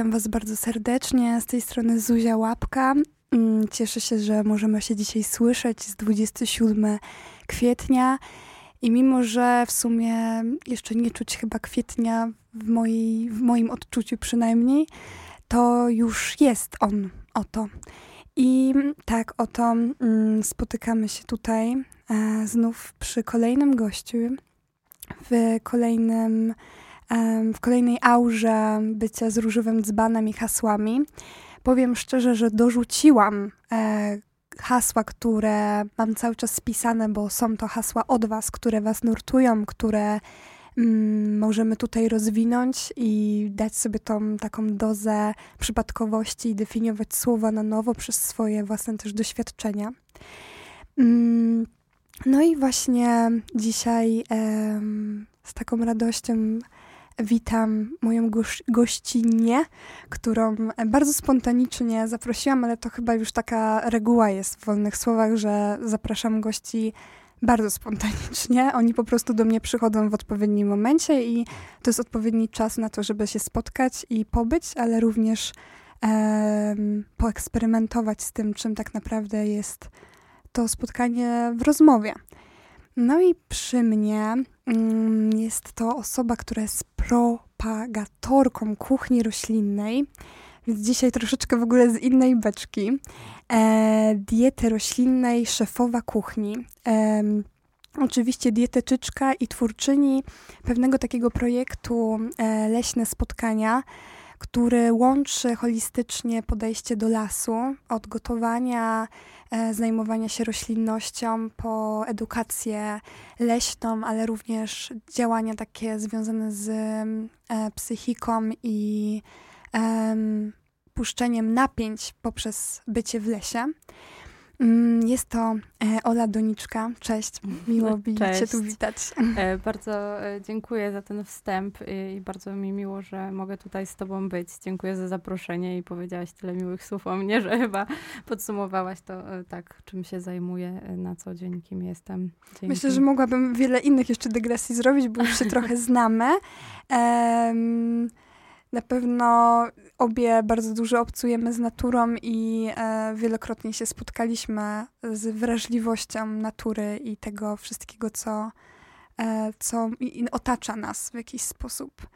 Witam Was bardzo serdecznie. Z tej strony Zuzia Łapka. Mm, cieszę się, że możemy się dzisiaj słyszeć z 27 kwietnia. I mimo, że w sumie jeszcze nie czuć chyba kwietnia w, mojej, w moim odczuciu przynajmniej, to już jest on, oto. I tak, oto mm, spotykamy się tutaj e, znów przy kolejnym gościu, w kolejnym w kolejnej aurze bycia z różowym dzbanem i hasłami. Powiem szczerze, że dorzuciłam e, hasła, które mam cały czas spisane, bo są to hasła od Was, które Was nurtują, które mm, możemy tutaj rozwinąć i dać sobie tą taką dozę przypadkowości i definiować słowa na nowo przez swoje własne też doświadczenia. Mm, no i właśnie dzisiaj z taką radością witam moją goś gościnę, którą bardzo spontanicznie zaprosiłam, ale to chyba już taka reguła jest w wolnych słowach, że zapraszam gości bardzo spontanicznie. Oni po prostu do mnie przychodzą w odpowiednim momencie i to jest odpowiedni czas na to, żeby się spotkać i pobyć, ale również poeksperymentować z tym, czym tak naprawdę jest to spotkanie w rozmowie. No i przy mnie mm, jest to osoba, która jest propagatorką kuchni roślinnej, więc dzisiaj troszeczkę w ogóle z innej beczki. E, diety roślinnej, szefowa kuchni. E, oczywiście dietetyczka i twórczyni pewnego takiego projektu e, Leśne Spotkania, który łączy holistycznie podejście do lasu, od gotowania, e, zajmowania się roślinnością, po edukację leśną, ale również działania takie związane z e, psychiką i puszczeniem napięć poprzez bycie w lesie. Mm, jest to e, Ola Doniczka. Cześć, miło mi Cię tu witać. E, bardzo e, dziękuję za ten wstęp i bardzo mi miło, że mogę tutaj z Tobą być. Dziękuję za zaproszenie i powiedziałaś tyle miłych słów o mnie, że chyba podsumowałaś to tak, czym się zajmuję na co dzień, kim jestem. Dzięki. Myślę, że mogłabym wiele innych jeszcze dygresji zrobić, bo już się trochę znamy. Um, na pewno obie bardzo dużo obcujemy z naturą i e, wielokrotnie się spotkaliśmy z wrażliwością natury i tego wszystkiego, co, e, co i, i otacza nas w jakiś sposób.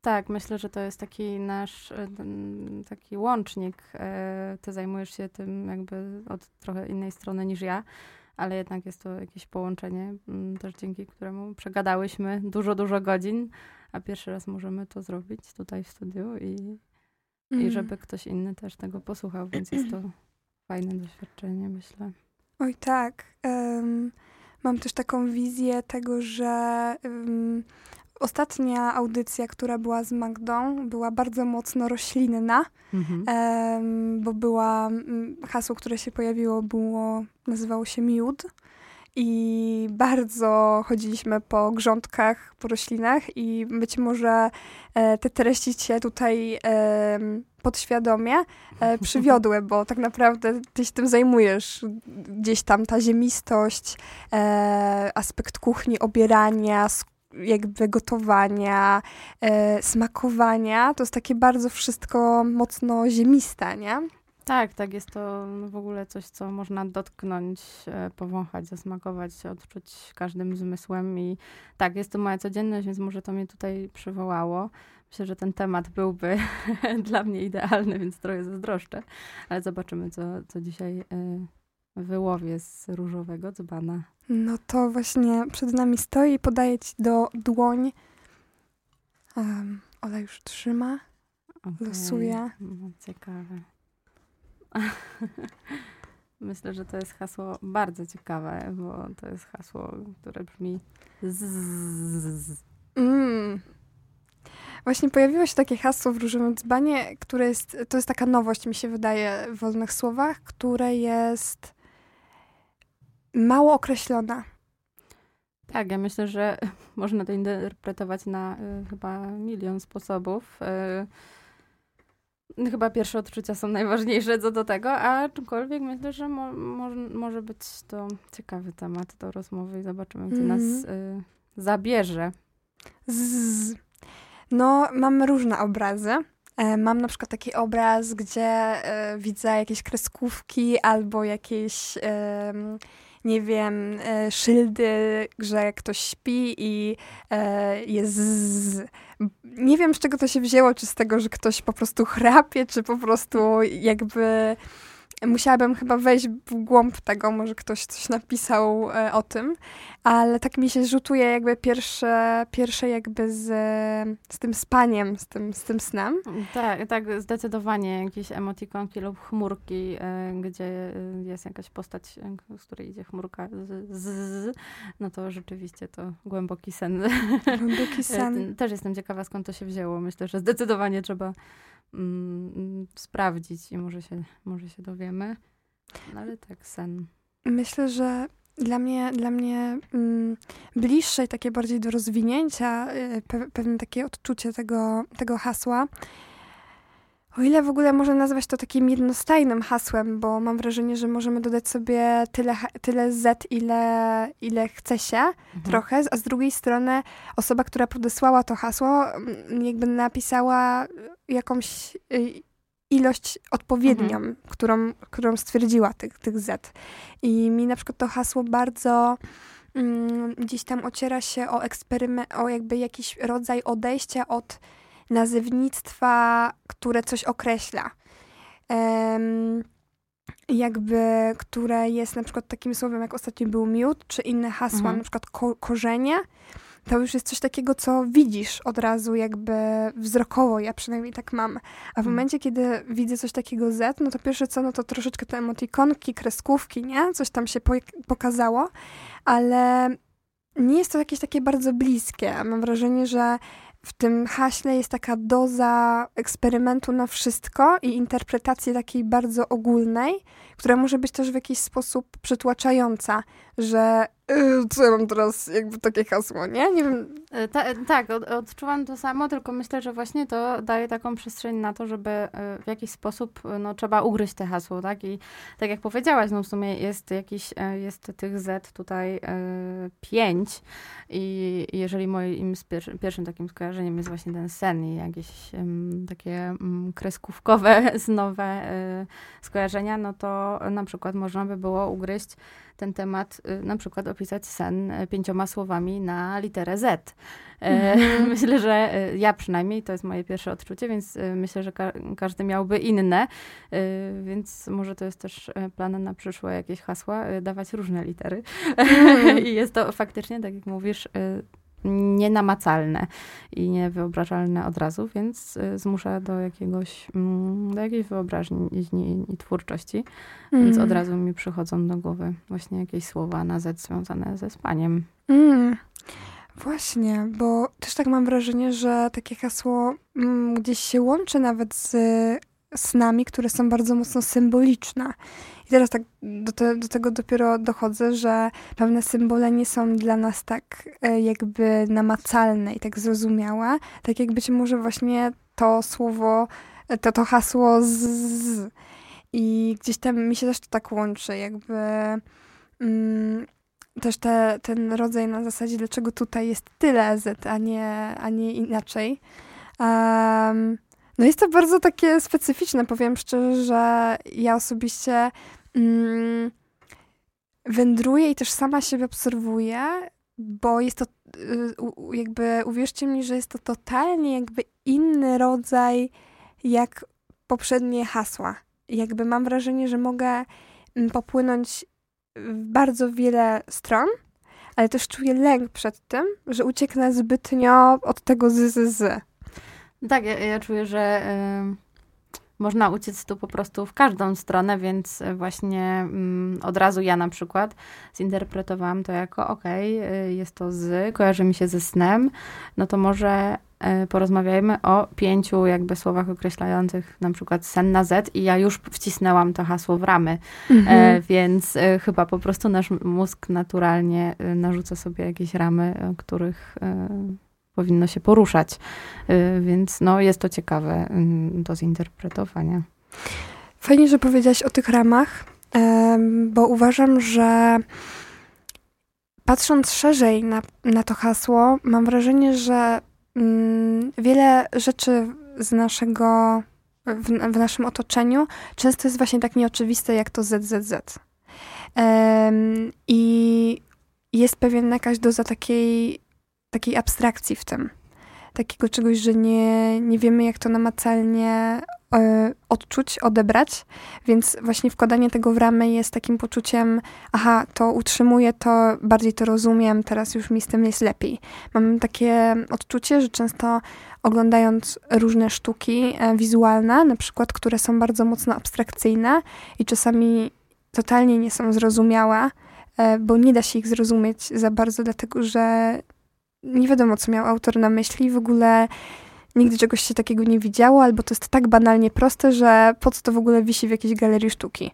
Tak, myślę, że to jest taki nasz e, taki łącznik. E, ty zajmujesz się tym jakby od trochę innej strony niż ja, ale jednak jest to jakieś połączenie, też dzięki któremu przegadałyśmy dużo, dużo godzin a pierwszy raz możemy to zrobić tutaj w studiu i, mm. i żeby ktoś inny też tego posłuchał, więc jest to fajne doświadczenie, myślę. Oj tak. Um, mam też taką wizję tego, że um, ostatnia audycja, która była z Magdą, była bardzo mocno roślinna, mhm. um, bo była, hasło, które się pojawiło, było, nazywało się miód i bardzo chodziliśmy po grządkach, po roślinach i być może e, te treści cię tutaj podświadomie e, przywiodły, bo tak naprawdę ty się tym zajmujesz. Gdzieś tam ta ziemistość, e, aspekt kuchni, obierania, jakby gotowania, smakowania, to jest takie bardzo wszystko mocno ziemiste, nie? Tak, tak, jest to w ogóle coś, co można dotknąć, e, powąchać, zasmakować, odczuć każdym zmysłem i tak, jest to moja codzienność, więc może to mnie tutaj przywołało. Myślę, że ten temat byłby dla mnie idealny, więc trochę zazdroszczę, ale zobaczymy, co, co dzisiaj e, wyłowię z różowego dzbana. No to właśnie przed nami stoi, podaję ci do dłoń. Um, Ola już trzyma, okay. losuje. No, ciekawe. Myślę, że to jest hasło bardzo ciekawe, bo to jest hasło, które brzmi z. Mm. Właśnie pojawiło się takie hasło w różowym dzbanie, które jest, to jest taka nowość, mi się wydaje, w wolnych słowach, które jest mało określona. Tak, ja myślę, że można to interpretować na y, chyba milion sposobów. Y, Chyba pierwsze odczucia są najważniejsze co do tego, a czymkolwiek myślę, że mo, mo, może być to ciekawy temat do rozmowy i zobaczymy, gdzie mm. nas mhm. y, zabierze. Z. No, mamy różne obrazy. E, mam na przykład taki obraz, gdzie e, widzę jakieś kreskówki albo jakieś, e, nie wiem, e, szyldy, że ktoś śpi i e, jest. Z... Nie wiem, z czego to się wzięło, czy z tego, że ktoś po prostu chrapie, czy po prostu jakby musiałabym chyba wejść w głąb tego, może ktoś coś napisał e, o tym, ale tak mi się rzutuje jakby pierwsze, pierwsze jakby z, z tym spaniem, z tym, z tym snem. Tak, tak, zdecydowanie jakieś emotikonki lub chmurki, e, gdzie e, jest jakaś postać, z której idzie chmurka, z, z, z, no to rzeczywiście to głęboki sen. Głęboki sen. Też jestem ciekawa, skąd to się wzięło. Myślę, że zdecydowanie trzeba mm, sprawdzić i może się, może się dowiemy. No, ale tak, sen. Myślę, że dla mnie, dla mnie mm, bliższe i takie bardziej do rozwinięcia, y, pe pewne takie odczucie tego, tego hasła, o ile w ogóle można nazwać to takim jednostajnym hasłem, bo mam wrażenie, że możemy dodać sobie tyle, tyle Z, ile, ile chce się, mhm. trochę, a z drugiej strony osoba, która podesłała to hasło, mm, jakby napisała jakąś y, ilość odpowiednią, mhm. którą, którą stwierdziła tych, tych Z. I mi na przykład to hasło bardzo mm, gdzieś tam ociera się o eksperyment, o jakby jakiś rodzaj odejścia od nazewnictwa, które coś określa. Um, jakby, które jest na przykład takim słowem, jak ostatnio był miód, czy inne hasła, mhm. na przykład ko korzenie, to już jest coś takiego, co widzisz od razu jakby wzrokowo, ja przynajmniej tak mam. A w mhm. momencie, kiedy widzę coś takiego Z, no to pierwsze co, no to troszeczkę te emotikonki, kreskówki, nie? Coś tam się po pokazało, ale nie jest to jakieś takie bardzo bliskie. Mam wrażenie, że w tym haśle jest taka doza eksperymentu na wszystko i interpretacji takiej bardzo ogólnej, która może być też w jakiś sposób przytłaczająca, że co ja mam teraz, jakby takie hasło, nie? Nie wiem. E, ta, tak, od, odczuwam to samo, tylko myślę, że właśnie to daje taką przestrzeń na to, żeby e, w jakiś sposób, no, trzeba ugryźć te hasło, tak? I tak jak powiedziałaś, no w sumie jest jakiś, e, jest tych Z tutaj pięć i jeżeli moim pierwszy, pierwszym takim skojarzeniem jest właśnie ten sen i jakieś takie um, kreskówkowe, nowe skojarzenia, no to na przykład można by było ugryźć ten temat, y, na przykład opisać sen y, pięcioma słowami na literę Z. E, mhm. Myślę, że y, ja przynajmniej, to jest moje pierwsze odczucie, więc myślę, że ka każdy miałby inne, więc może to jest też plan na przyszłe jakieś hasła, dawać różne litery. Mhm. I jest to faktycznie, tak jak mówisz, nienamacalne i niewyobrażalne od razu, więc y, zmusza do jakiegoś, mm, do jakiejś wyobraźni i twórczości. Mm. Więc od razu mi przychodzą do głowy właśnie jakieś słowa na Z związane ze spaniem. Mm. Właśnie, bo też tak mam wrażenie, że takie hasło mm, gdzieś się łączy nawet z snami, które są bardzo mocno symboliczne. Teraz tak do, te, do tego dopiero dochodzę, że pewne symbole nie są dla nas tak e, jakby namacalne i tak zrozumiałe, tak jak być może właśnie to słowo, e, to, to hasło z, I gdzieś tam mi się też to tak łączy, jakby mm, też te, ten rodzaj na zasadzie, dlaczego tutaj jest tyle Z, a nie, a nie inaczej. Um, no jest to bardzo takie specyficzne, powiem szczerze, że ja osobiście wędruję i też sama siebie obserwuję, bo jest to y, jakby, uwierzcie mi, że jest to totalnie jakby inny rodzaj jak poprzednie hasła. Jakby mam wrażenie, że mogę mm, popłynąć w bardzo wiele stron, ale też czuję lęk przed tym, że ucieknę zbytnio od tego z. Tak, ja, ja czuję, że y, można uciec tu po prostu w każdą stronę, więc właśnie y, od razu ja na przykład zinterpretowałam to jako okej, okay, jest to z, kojarzy mi się ze snem, no to może y, porozmawiajmy o pięciu jakby słowach określających na przykład sen na Z i ja już wcisnęłam to hasło w ramy, mhm. e, więc e, chyba po prostu nasz mózg naturalnie e, narzuca sobie jakieś ramy, których powinno się poruszać. Y, więc no, jest to ciekawe mm, do zinterpretowania. Fajnie, że powiedziałaś o tych ramach, bo uważam, że patrząc szerzej na, na to hasło, mam wrażenie, że mm, wiele rzeczy z naszego, w, w, naszym otoczeniu często jest właśnie tak nieoczywiste jak to ZZZ. I jest pewien jakaś doza takiej, takiej abstrakcji w tym. Takiego czegoś, że nie, nie wiemy, jak to namacalnie e, odczuć, odebrać, więc właśnie wkładanie tego w ramy jest takim poczuciem, aha, to utrzymuję, to bardziej to rozumiem, teraz już mi z tym jest lepiej. Mam takie odczucie, że często oglądając różne sztuki e, wizualne, na przykład, które są bardzo mocno abstrakcyjne i czasami totalnie nie są zrozumiałe, e, bo nie da się ich zrozumieć za bardzo, dlatego że nie wiadomo, co miał autor na myśli, w ogóle nigdy czegoś się takiego nie widziało, albo to jest tak banalnie proste, że po co to w ogóle wisi w jakiejś galerii sztuki.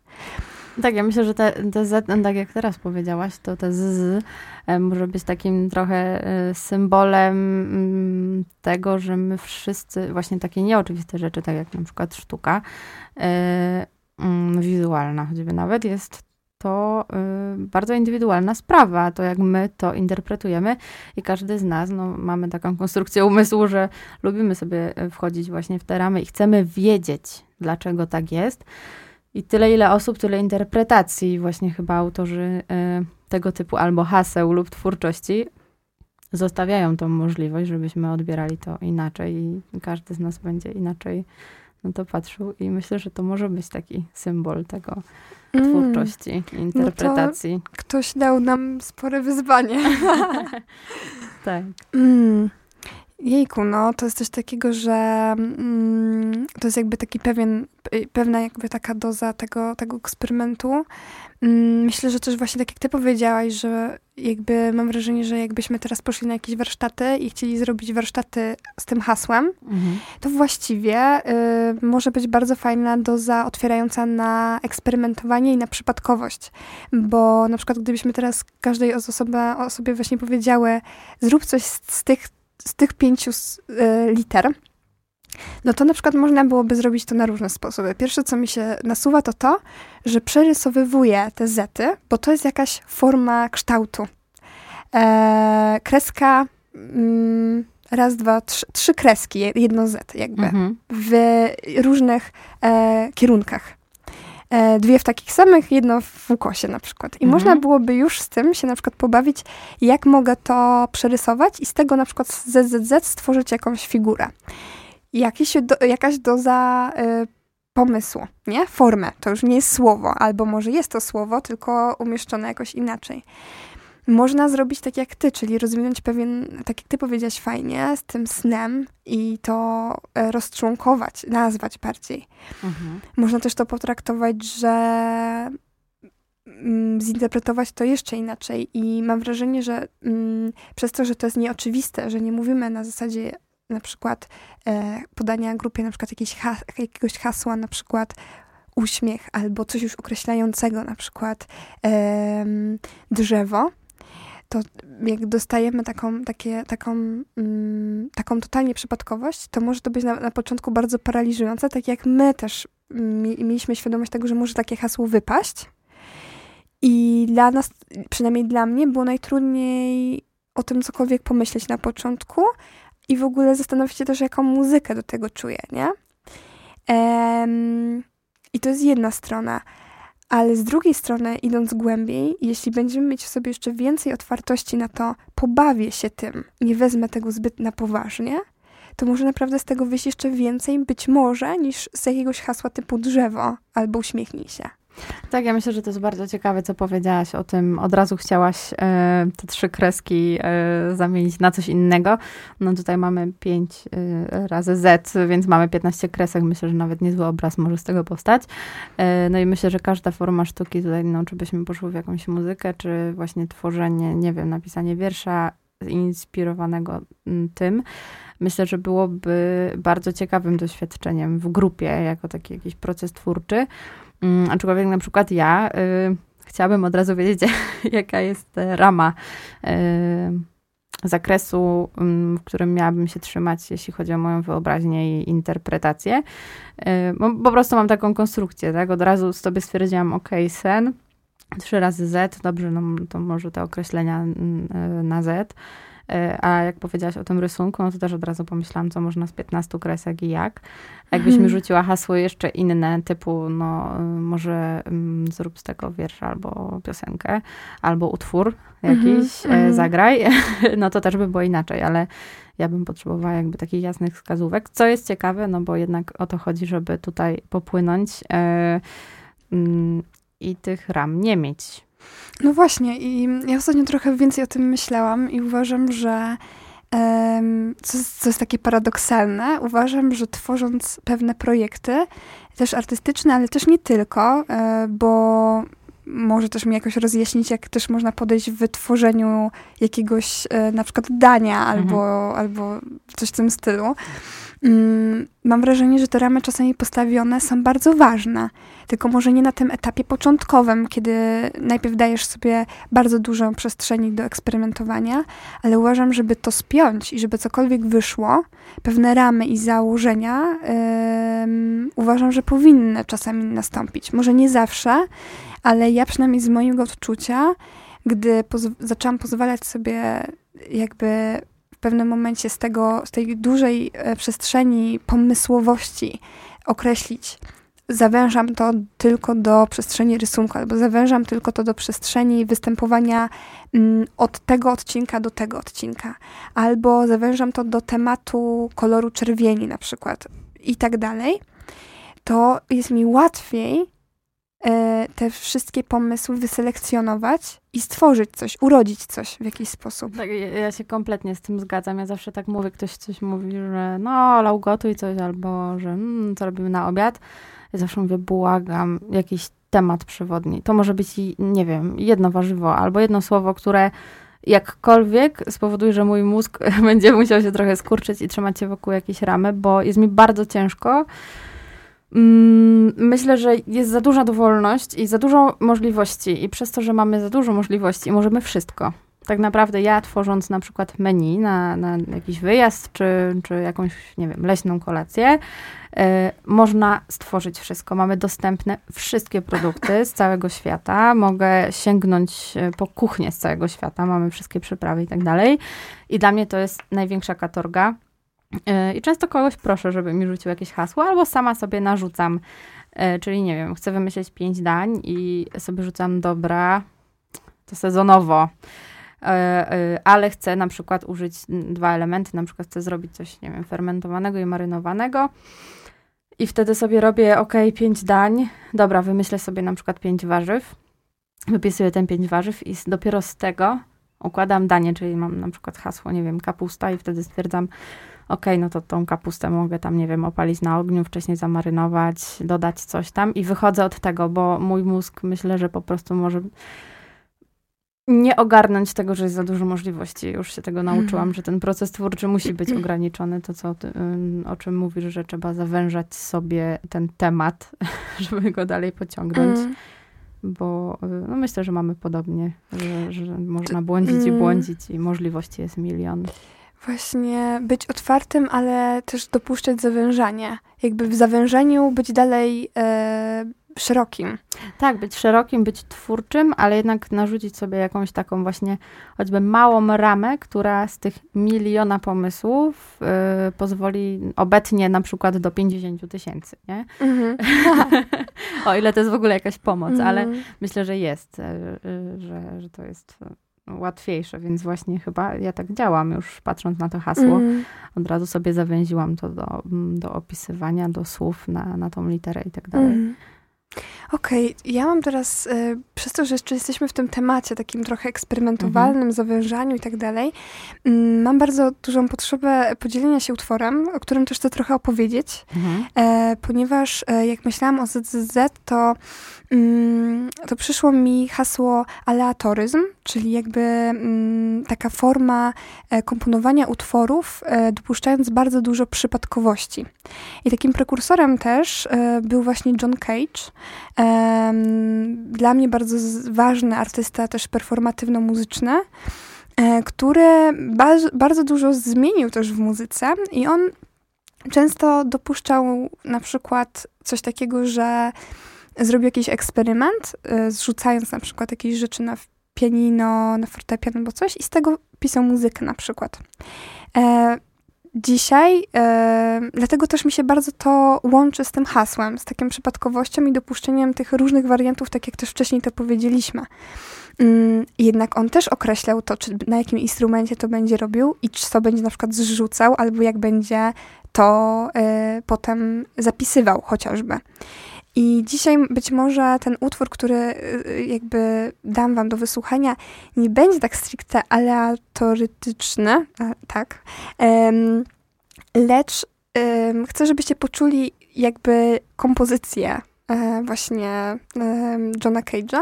Tak, ja myślę, że te, te Z, tak jak teraz powiedziałaś, to te ZZ e, może być takim trochę e, symbolem mm, tego, że my wszyscy, właśnie takie nieoczywiste rzeczy, tak jak na przykład sztuka e, mm, wizualna choćby nawet, jest to y, bardzo indywidualna sprawa, to jak my to interpretujemy i każdy z nas, no, mamy taką konstrukcję umysłu, że lubimy sobie y, wchodzić właśnie w te ramy i chcemy wiedzieć, dlaczego tak jest. I tyle, ile osób, tyle interpretacji. Właśnie chyba autorzy y, tego typu albo haseł lub twórczości zostawiają tą możliwość, żebyśmy odbierali to inaczej i każdy z nas będzie inaczej na to patrzył. I myślę, że to może być taki symbol tego. Twórczości, no interpretacji. No ktoś dał nam spore wyzwanie. tak. Mm. Jejku, no to jest coś takiego, że mm, to jest jakby taki pewien, pewna jakby taka doza tego, tego eksperymentu. Mm, myślę, że też właśnie tak jak ty powiedziałaś, że jakby mam wrażenie, że jakbyśmy teraz poszli na jakieś warsztaty i chcieli zrobić warsztaty z tym hasłem, mhm. to właściwie y, może być bardzo fajna doza otwierająca na eksperymentowanie i na przypadkowość. Bo na przykład gdybyśmy teraz każdej osobie, osobie właśnie powiedziały, zrób coś z, z tych z tych pięciu y, liter, no to na przykład można byłoby zrobić to na różne sposoby. Pierwsze, co mi się nasuwa, to to, że przerysowywuję te zety, bo to jest jakaś forma kształtu. E, kreska, mm, raz, dwa, trzy, trzy kreski, jedno z jakby, mhm. w różnych e, kierunkach. E, dwie w takich samych, jedno w ukosie na przykład. I mhm. można byłoby już z tym się na przykład pobawić, jak mogę to przerysować i z tego na przykład z ZZZ stworzyć jakąś figurę. Jakiś, do, jakaś doza y, pomysłu, nie? Formę. To już nie jest słowo, albo może jest to słowo, tylko umieszczone jakoś inaczej można zrobić tak jak ty, czyli rozwinąć pewien, tak jak ty powiedziałaś fajnie, z tym snem i to e, rozczłonkować, nazwać bardziej. Mhm. Można też to potraktować, że mm, zinterpretować to jeszcze inaczej i mam wrażenie, że mm, przez to, że to jest nieoczywiste, że nie mówimy na zasadzie na przykład e, podania grupie na przykład jakieś has jakiegoś hasła, na przykład uśmiech albo coś już określającego, na przykład e, drzewo, to jak dostajemy taką, takie, taką, mm, taką totalnie przypadkowość, to może to być na, na początku bardzo paraliżujące, tak jak my też mi, mieliśmy świadomość tego, że może takie hasło wypaść. I dla nas, przynajmniej dla mnie, było najtrudniej o tym cokolwiek pomyśleć na początku i w ogóle zastanowić się też, jaką muzykę do tego czuję, nie? Um, I to jest jedna strona. Ale z drugiej strony, idąc głębiej, jeśli będziemy mieć w sobie jeszcze więcej otwartości na to, pobawię się tym, nie wezmę tego zbyt na poważnie, to może naprawdę z tego wyjść jeszcze więcej, być może, niż z jakiegoś hasła typu drzewo albo uśmiechnij się. Tak, ja myślę, że to jest bardzo ciekawe, co powiedziałaś o tym. Od razu chciałaś e, te trzy kreski e, zamienić na coś innego. No tutaj mamy pięć e, razy Z, więc mamy 15 kresek. Myślę, że nawet niezły obraz może z tego powstać. No i myślę, że każda forma sztuki tutaj, no, czy byśmy poszły w jakąś muzykę, czy właśnie tworzenie, nie wiem, napisanie wiersza inspirowanego tym, myślę, że byłoby bardzo ciekawym doświadczeniem w grupie, jako taki jakiś proces twórczy. Mm, aczkolwiek na przykład ja y, chciałabym od razu wiedzieć, jaka jest rama y, zakresu, y, w którym miałabym się trzymać, jeśli chodzi o moją wyobraźnię i interpretację. Y, po prostu mam taką konstrukcję, tak? Od razu sobie stwierdziłam, ok, sen, trzy razy Z, dobrze, no to może te określenia y, na Z. E, a jak powiedziałaś o tym rysunku, no to też od razu pomyślałam, co można z 15 kresek i jak. A jakbyś mi mhm. rzuciła hasło jeszcze inne, typu no może mm, zrób z tego wiersz albo piosenkę, albo utwór jakiś, mm -hmm. zagraj, no to też by było inaczej, ale ja bym potrzebowała jakby takich jasnych wskazówek, co jest ciekawe, no bo jednak o to chodzi, żeby tutaj popłynąć yy, yy, i tych ram nie mieć. No właśnie, i ja ostatnio trochę więcej o tym myślałam i uważam, że co, co jest takie paradoksalne, uważam, że tworząc pewne projekty, też artystyczne, ale też nie tylko, e, bo może też mi jakoś rozjaśnić, jak też można podejść w wytworzeniu jakiegoś e, na przykład dania mhm. albo, albo coś w tym stylu. Mm, mam wrażenie, że te ramy czasami postawione są bardzo ważne, tylko może nie na tym etapie początkowym, kiedy najpierw dajesz sobie bardzo dużą przestrzeni do eksperymentowania, ale uważam, żeby to spiąć i żeby cokolwiek wyszło, pewne ramy i założenia yy, uważam, że powinny czasami nastąpić. Może nie zawsze, ale ja przynajmniej z mojego odczucia, gdy poz zaczęłam pozwalać sobie jakby w pewnym momencie z, tego, z tej dużej e, przestrzeni pomysłowości określić, zawężam to tylko do przestrzeni rysunku, albo zawężam tylko to do przestrzeni występowania mm, od tego odcinka do tego odcinka, albo zawężam to do tematu koloru czerwieni na przykład i tak dalej, to jest mi łatwiej te wszystkie pomysły wyselekcjonować i stworzyć coś, urodzić coś w jakiś sposób. Tak, ja się kompletnie z tym zgadzam. Ja zawsze tak mówię, ktoś coś mówi, że no, lau gotuj coś, albo że mm, co robimy na obiad. Ja zawsze mówię, błagam, jakiś temat przewodni. To może być, nie wiem, jedno warzywo albo jedno słowo, które jakkolwiek spowoduje, że mój mózg będzie musiał się trochę skurczyć i trzymać się wokół jakiejś ramy, bo jest mi bardzo ciężko myślę, że jest za duża dowolność i za dużo możliwości, i przez to, że mamy za dużo możliwości, możemy wszystko. Tak naprawdę ja tworząc na przykład menu na, na jakiś wyjazd, czy, czy jakąś, nie wiem, leśną kolację, yy, można stworzyć wszystko. Mamy dostępne wszystkie produkty z całego świata. Mogę sięgnąć e, po kuchnię z całego świata. Mamy wszystkie przyprawy i tak dalej. I dla mnie to jest największa katorga, I często kogoś proszę, żeby mi rzucił jakieś hasło, albo sama sobie narzucam. E, czyli nie wiem, chcę wymyśleć pięć dań i sobie rzucam dobra, to sezonowo. E, ale chcę na przykład użyć dwa elementy, na przykład chcę zrobić coś, nie wiem, fermentowanego i marynowanego. I wtedy sobie robię, ok, pięć dań. Dobra, wymyślę sobie na przykład pięć warzyw. Wypisuję ten pięć warzyw i dopiero z tego układam danie, czyli mam na przykład hasło, nie wiem, kapusta i wtedy stwierdzam, ok, no to tą kapustę mogę tam, nie wiem, opalić na ogniu, wcześniej zamarynować, dodać coś tam i wychodzę od tego, bo mój mózg myślę, że po prostu może nie ogarnąć tego, że jest za dużo możliwości. Już się tego nauczyłam, mm. że ten proces twórczy musi być ograniczony. To, co o czym mówisz, że trzeba zawężać sobie ten temat, żeby go dalej pociągnąć. Mm. Bo no myślę, że mamy podobnie, że, że można błądzić i mm. błądzić i możliwości jest milion. Właśnie być otwartym, ale też dopuszczać zawężanie. Jakby w zawężeniu być dalej e, szerokim. Tak, być szerokim, być twórczym, ale jednak narzucić sobie jakąś taką właśnie choćby małą ramę, która z tych miliona pomysłów y, pozwoli obecnie na przykład do 50 tysięcy, nie? Mm-hmm. o ile to jest w ogóle jakaś pomoc, ale myślę, że jest, y, y, że, że to jest łatwiejsze, więc właśnie chyba ja tak działam już patrząc na to hasło. Mm. Od razu sobie zawęziłam to do, do opisywania, do słów na, na tą literę i tak dalej. Mm. Okej, okay. ja mam teraz, y, przez to, że jeszcze jesteśmy w tym temacie takim trochę eksperymentowalnym, mhm. zawężaniu i tak dalej, y, mam bardzo dużą potrzebę podzielenia się utworem, o którym też chcę trochę opowiedzieć, mhm. e, ponieważ e, jak myślałam o ZZZ, to, mm, to przyszło mi hasło aleatoryzm, czyli jakby mm, taka forma komponowania utworów, dopuszczając bardzo dużo przypadkowości. I takim prekursorem też był właśnie John Cage, dla mnie bardzo ważny artysta, też performatywno-muzyczny, e, który bardzo dużo zmienił też w muzyce i on często dopuszczał na przykład coś takiego, że zrobił jakiś eksperyment, e, zrzucając na przykład jakieś rzeczy na pianino, na fortepian albo coś i z tego pisał muzykę na przykład. E, dzisiaj, e, dlatego też mi się bardzo to łączy z tym hasłem, z taką przypadkowością i dopuszczeniem tych różnych wariantów, tak jak też wcześniej to powiedzieliśmy. Mm, jednak on też określał to, czy na jakim instrumencie to będzie robił i czy co będzie na przykład zrzucał, albo jak będzie to y, potem zapisywał chociażby. I dzisiaj być może ten utwór, który y, jakby dam wam do wysłuchania, nie będzie tak stricte aleatoryczny, tak, um, lecz um, chcę, żebyście poczuli jakby kompozycję um, właśnie Johna Cage'a.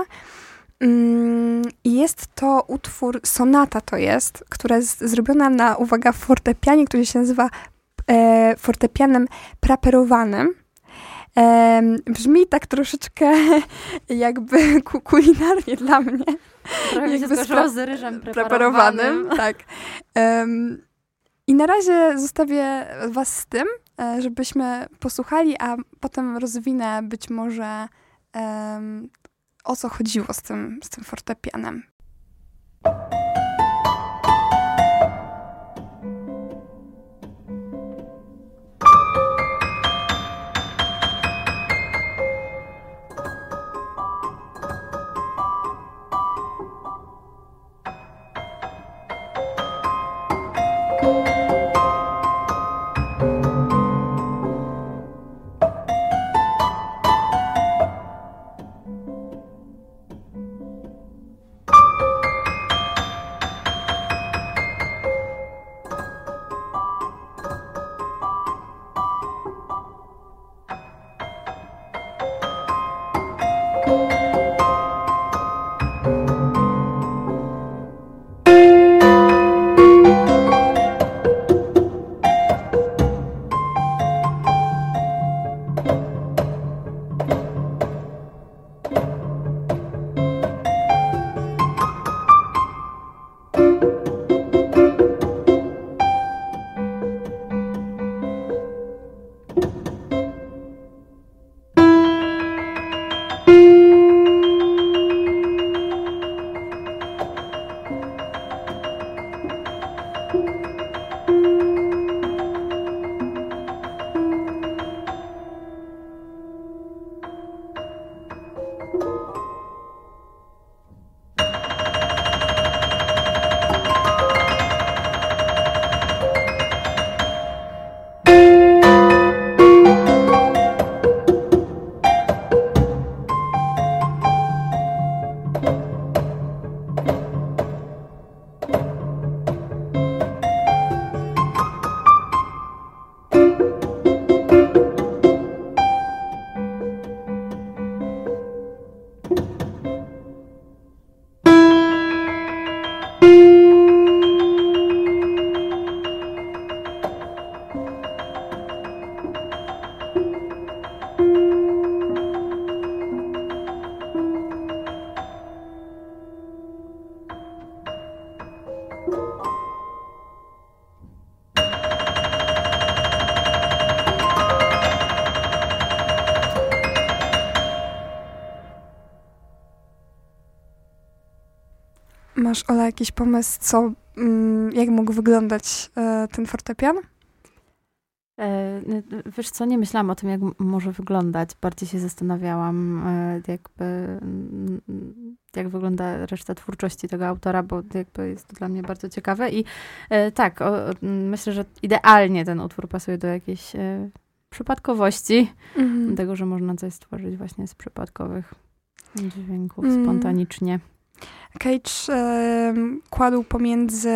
Mm, jest to utwór, sonata to jest, która jest zrobiona na, uwaga, fortepianie, który się nazywa e, fortepianem praperowanym. E, brzmi tak troszeczkę jakby ku, kulinarnie dla mnie. Trochę jakby się z, z ryżem preparowanym. preparowanym tak. I na razie zostawię was z tym, e, żebyśmy posłuchali, a potem rozwinę być może o co chodziło z tym, z tym fortepianem. Jakiś pomysł, co, mm, jak mógł wyglądać e, ten fortepian? E, wiesz co, nie myślałam o tym, jak może wyglądać. Bardziej się zastanawiałam, e, jakby, jak wygląda reszta twórczości tego autora, bo jakby jest to dla mnie bardzo ciekawe. I tak, o, myślę, że idealnie ten utwór pasuje do jakiejś przypadkowości, mhm. tego, że można coś stworzyć właśnie z przypadkowych dźwięków, mm. spontanicznie. Cage kładł pomiędzy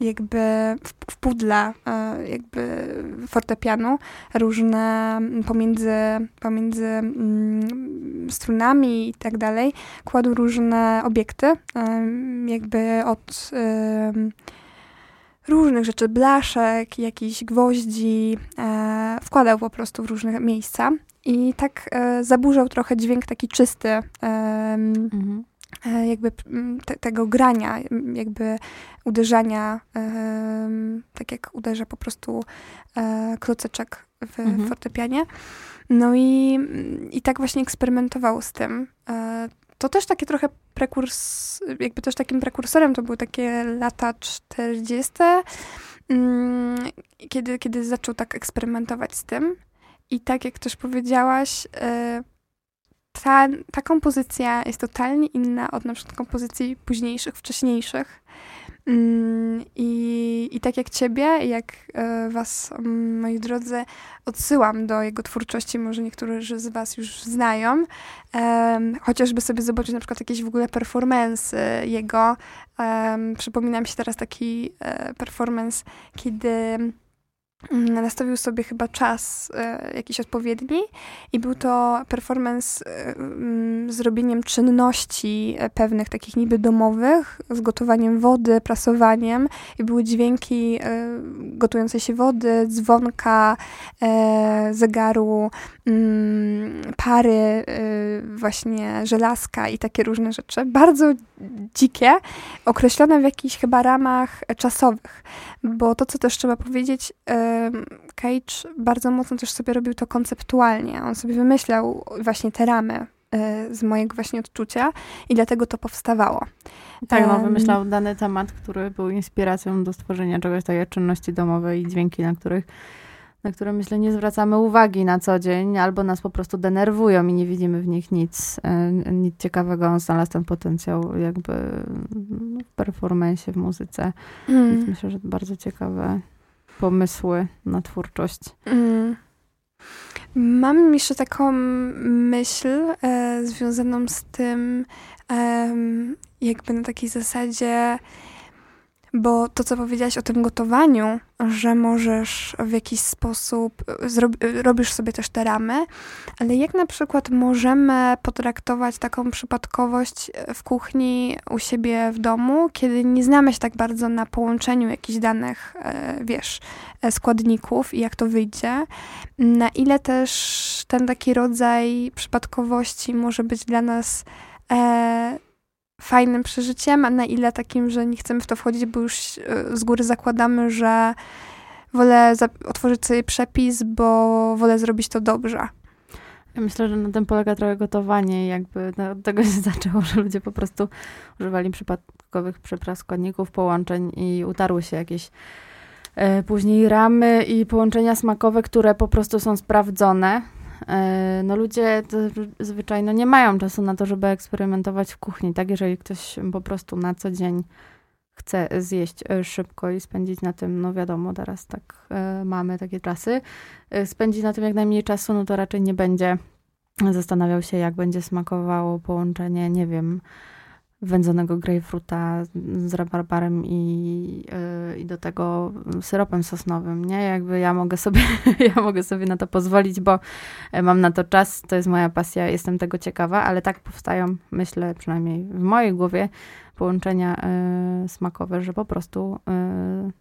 jakby w, w pudle y, jakby fortepianu różne pomiędzy, pomiędzy mm, strunami i tak dalej kładł różne obiekty jakby od różnych rzeczy, blaszek, jakichś gwoździ, e, wkładał po prostu w różne miejsca i tak e, zaburzał trochę dźwięk taki czysty, e, mhm. E, jakby te, tego grania, jakby uderzania, tak jak uderza po prostu e, kloceczek w mhm. fortepianie. No i, i tak właśnie eksperymentował z tym. E, to też takie trochę prekurs, jakby też takim prekursorem to były takie lata 40., mm, kiedy, kiedy zaczął tak eksperymentować z tym. I tak jak też powiedziałaś, e, ta, ta kompozycja jest totalnie inna od na przykład kompozycji późniejszych, wcześniejszych. Mm, I, I tak jak ciebie, jak e, was, moi drodzy, odsyłam do jego twórczości, może niektórzy z was już znają, chociażby sobie zobaczyć na przykład jakieś w ogóle performance jego. Przypomina mi się teraz taki e, performance, kiedy nastawił sobie chyba czas e, jakiś odpowiedni i był to performance e, mm, z robieniem czynności e, pewnych takich niby domowych, z gotowaniem wody, prasowaniem i były dźwięki gotującej się wody, dzwonka, zegaru, mm, pary, właśnie żelazka i takie różne rzeczy. Bardzo dzikie, określone w jakichś chyba ramach czasowych, bo to, co też trzeba powiedzieć, Cage bardzo mocno też sobie robił to konceptualnie. On sobie wymyślał właśnie te ramy e, z mojego właśnie odczucia i dlatego to powstawało. Tak, no, wymyślał dany temat, który był inspiracją do stworzenia czegoś takiej czynności domowej i dźwięki, na których na które myślę nie zwracamy uwagi na co dzień, albo nas po prostu denerwują i nie widzimy w nich nic, e, nic ciekawego. On znalazł ten potencjał jakby w performance, w muzyce. Mm. Więc myślę, że to bardzo ciekawe pomysły na twórczość. Mm. Mam jeszcze taką myśl e, związaną z tym, e, jakby na takiej zasadzie, bo to, co powiedziałaś o tym gotowaniu, że możesz w jakiś sposób, robisz sobie też te ramy, ale jak na przykład możemy potraktować taką przypadkowość w kuchni u siebie w domu, kiedy nie znamy się tak bardzo na połączeniu jakichś danych, e, wiesz, e, składników i jak to wyjdzie, na ile też ten taki rodzaj przypadkowości może być dla nas e, fajnym przeżyciem, a na ile takim, że nie chcemy w to wchodzić, bo już e, z góry zakładamy, że wolę otworzyć sobie przepis, bo wolę zrobić to dobrze. Myślę, że na tym polega trochę gotowanie. Jakby no, od tego się zaczęło, że ludzie po prostu używali przypadkowych przypraw, składników, połączeń i utarły się jakieś e, później ramy i połączenia smakowe, które po prostu są sprawdzone no ludzie zwyczajnie no nie mają czasu na to, żeby eksperymentować w kuchni, tak? Jeżeli ktoś po prostu na co dzień chce zjeść e, szybko i spędzić na tym, no wiadomo, teraz tak e, mamy takie czasy, spędzić na tym jak najmniej czasu, no to raczej nie będzie zastanawiał się, jak będzie smakowało połączenie, nie wiem, wędzonego grejpfruta z rabarbarem i, yy, i do tego syropem sosnowym, nie? Jakby ja mogę sobie, ja mogę sobie na to pozwolić, bo mam na to czas, to jest moja pasja, jestem tego ciekawa, ale tak powstają, myślę, przynajmniej w mojej głowie, połączenia yy, smakowe, że po prostu yy,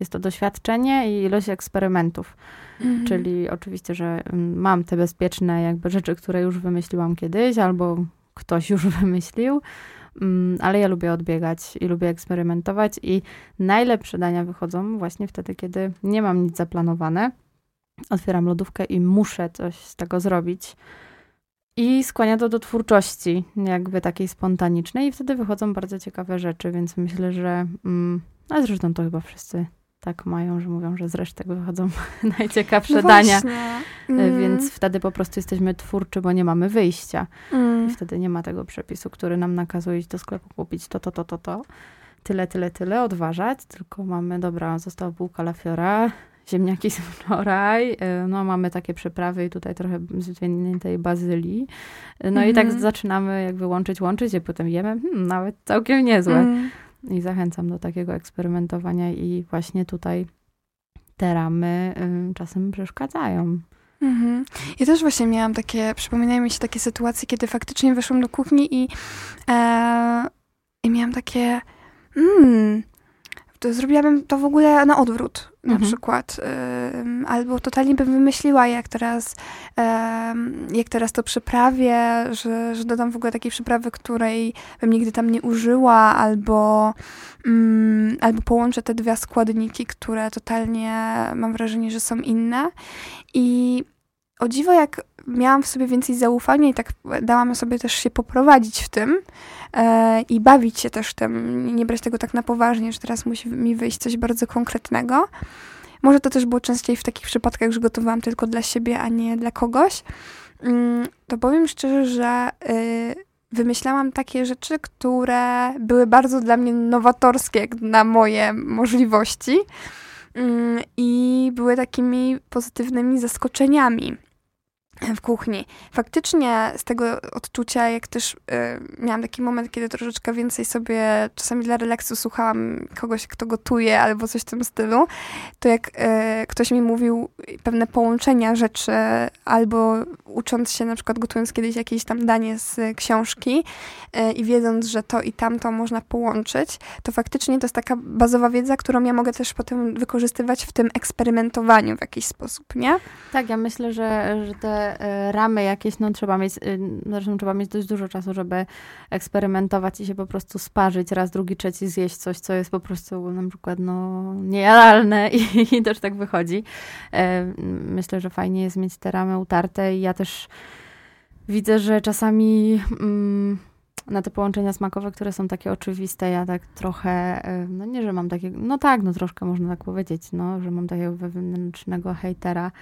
jest to doświadczenie i ilość eksperymentów. Mhm. Czyli oczywiście, że mm, mam te bezpieczne jakby rzeczy, które już wymyśliłam kiedyś, albo ktoś już wymyślił, ale ja lubię odbiegać i lubię eksperymentować i najlepsze dania wychodzą właśnie wtedy, kiedy nie mam nic zaplanowane. Otwieram lodówkę i muszę coś z tego zrobić. I skłania to do twórczości, jakby takiej spontanicznej, i wtedy wychodzą bardzo ciekawe rzeczy, więc myślę, że. Mm, a zresztą to chyba wszyscy tak mają, że mówią, że z resztek wychodzą najciekawsze no dania. Mm. Więc wtedy po prostu jesteśmy twórczy, bo nie mamy wyjścia. Mm. I wtedy nie ma tego przepisu, który nam nakazuje iść do sklepu, kupić to, to, to, to, to. Tyle, tyle, tyle, odważać. Tylko mamy, dobra, została pół kalafiora, ziemniaki z wczoraj, e, no mamy takie przyprawy i tutaj trochę zwiniętej bazylii. No mm. i tak mhm. zaczynamy jakby łączyć, łączyć i potem jemy, hmm, nawet całkiem niezłe. I zachęcam do takiego eksperymentowania i właśnie tutaj te ramy y, czasem przeszkadzają. Mhm. Ja też właśnie miałam takie, przypominają mi się takie sytuacje, kiedy faktycznie weszłam do kuchni i, e, i miałam takie, mmm, zrobiłabym to w ogóle na odwrót na mhm. przykład. albo totalnie bym wymyśliła, jak teraz, jak teraz to przyprawię, że, że dodam w ogóle takiej przyprawy, której bym nigdy tam nie użyła, albo, um, albo połączę te dwa składniki, które totalnie mam wrażenie, że są inne. I o dziwo, jak miałam w sobie więcej zaufania i tak dałam sobie też się poprowadzić w tym e, i bawić się też tym, nie brać tego tak na poważnie, że teraz musi mi wyjść coś bardzo konkretnego. Może to też było częściej w takich przypadkach, że gotowałam tylko dla siebie, a nie dla kogoś. Mm, to powiem szczerze, że y, wymyślałam takie rzeczy, które były bardzo dla mnie nowatorskie, jak na moje możliwości. Mm, I były takimi pozytywnymi zaskoczeniami w kuchni. Faktycznie z tego odczucia, jak też y, miałam taki moment, kiedy troszeczkę więcej sobie czasami dla relaksu słuchałam kogoś, kto gotuje albo coś w tym stylu, to jak y, ktoś mi mówił pewne połączenia rzeczy albo ucząc się na przykład gotując kiedyś jakieś tam danie z książki y, i wiedząc, że to i tamto można połączyć, to faktycznie to jest taka bazowa wiedza, którą ja mogę też potem wykorzystywać w tym eksperymentowaniu w jakiś sposób, nie? Tak, ja myślę, że, że te ramy jakieś, no trzeba mieć, y, zresztą trzeba mieć dość dużo czasu, żeby eksperymentować i się po prostu sparzyć raz, drugi, trzeci, zjeść coś, co jest po prostu na przykład no niejadalne i, i też tak wychodzi. E, myślę, że fajnie jest mieć te ramy utarte i ja też widzę, że czasami... Mm, na te połączenia smakowe, które są takie oczywiste, ja tak trochę, no nie, że mam takiego, no tak, no troszkę można tak powiedzieć, no, że mam takiego wewnętrznego hejtera,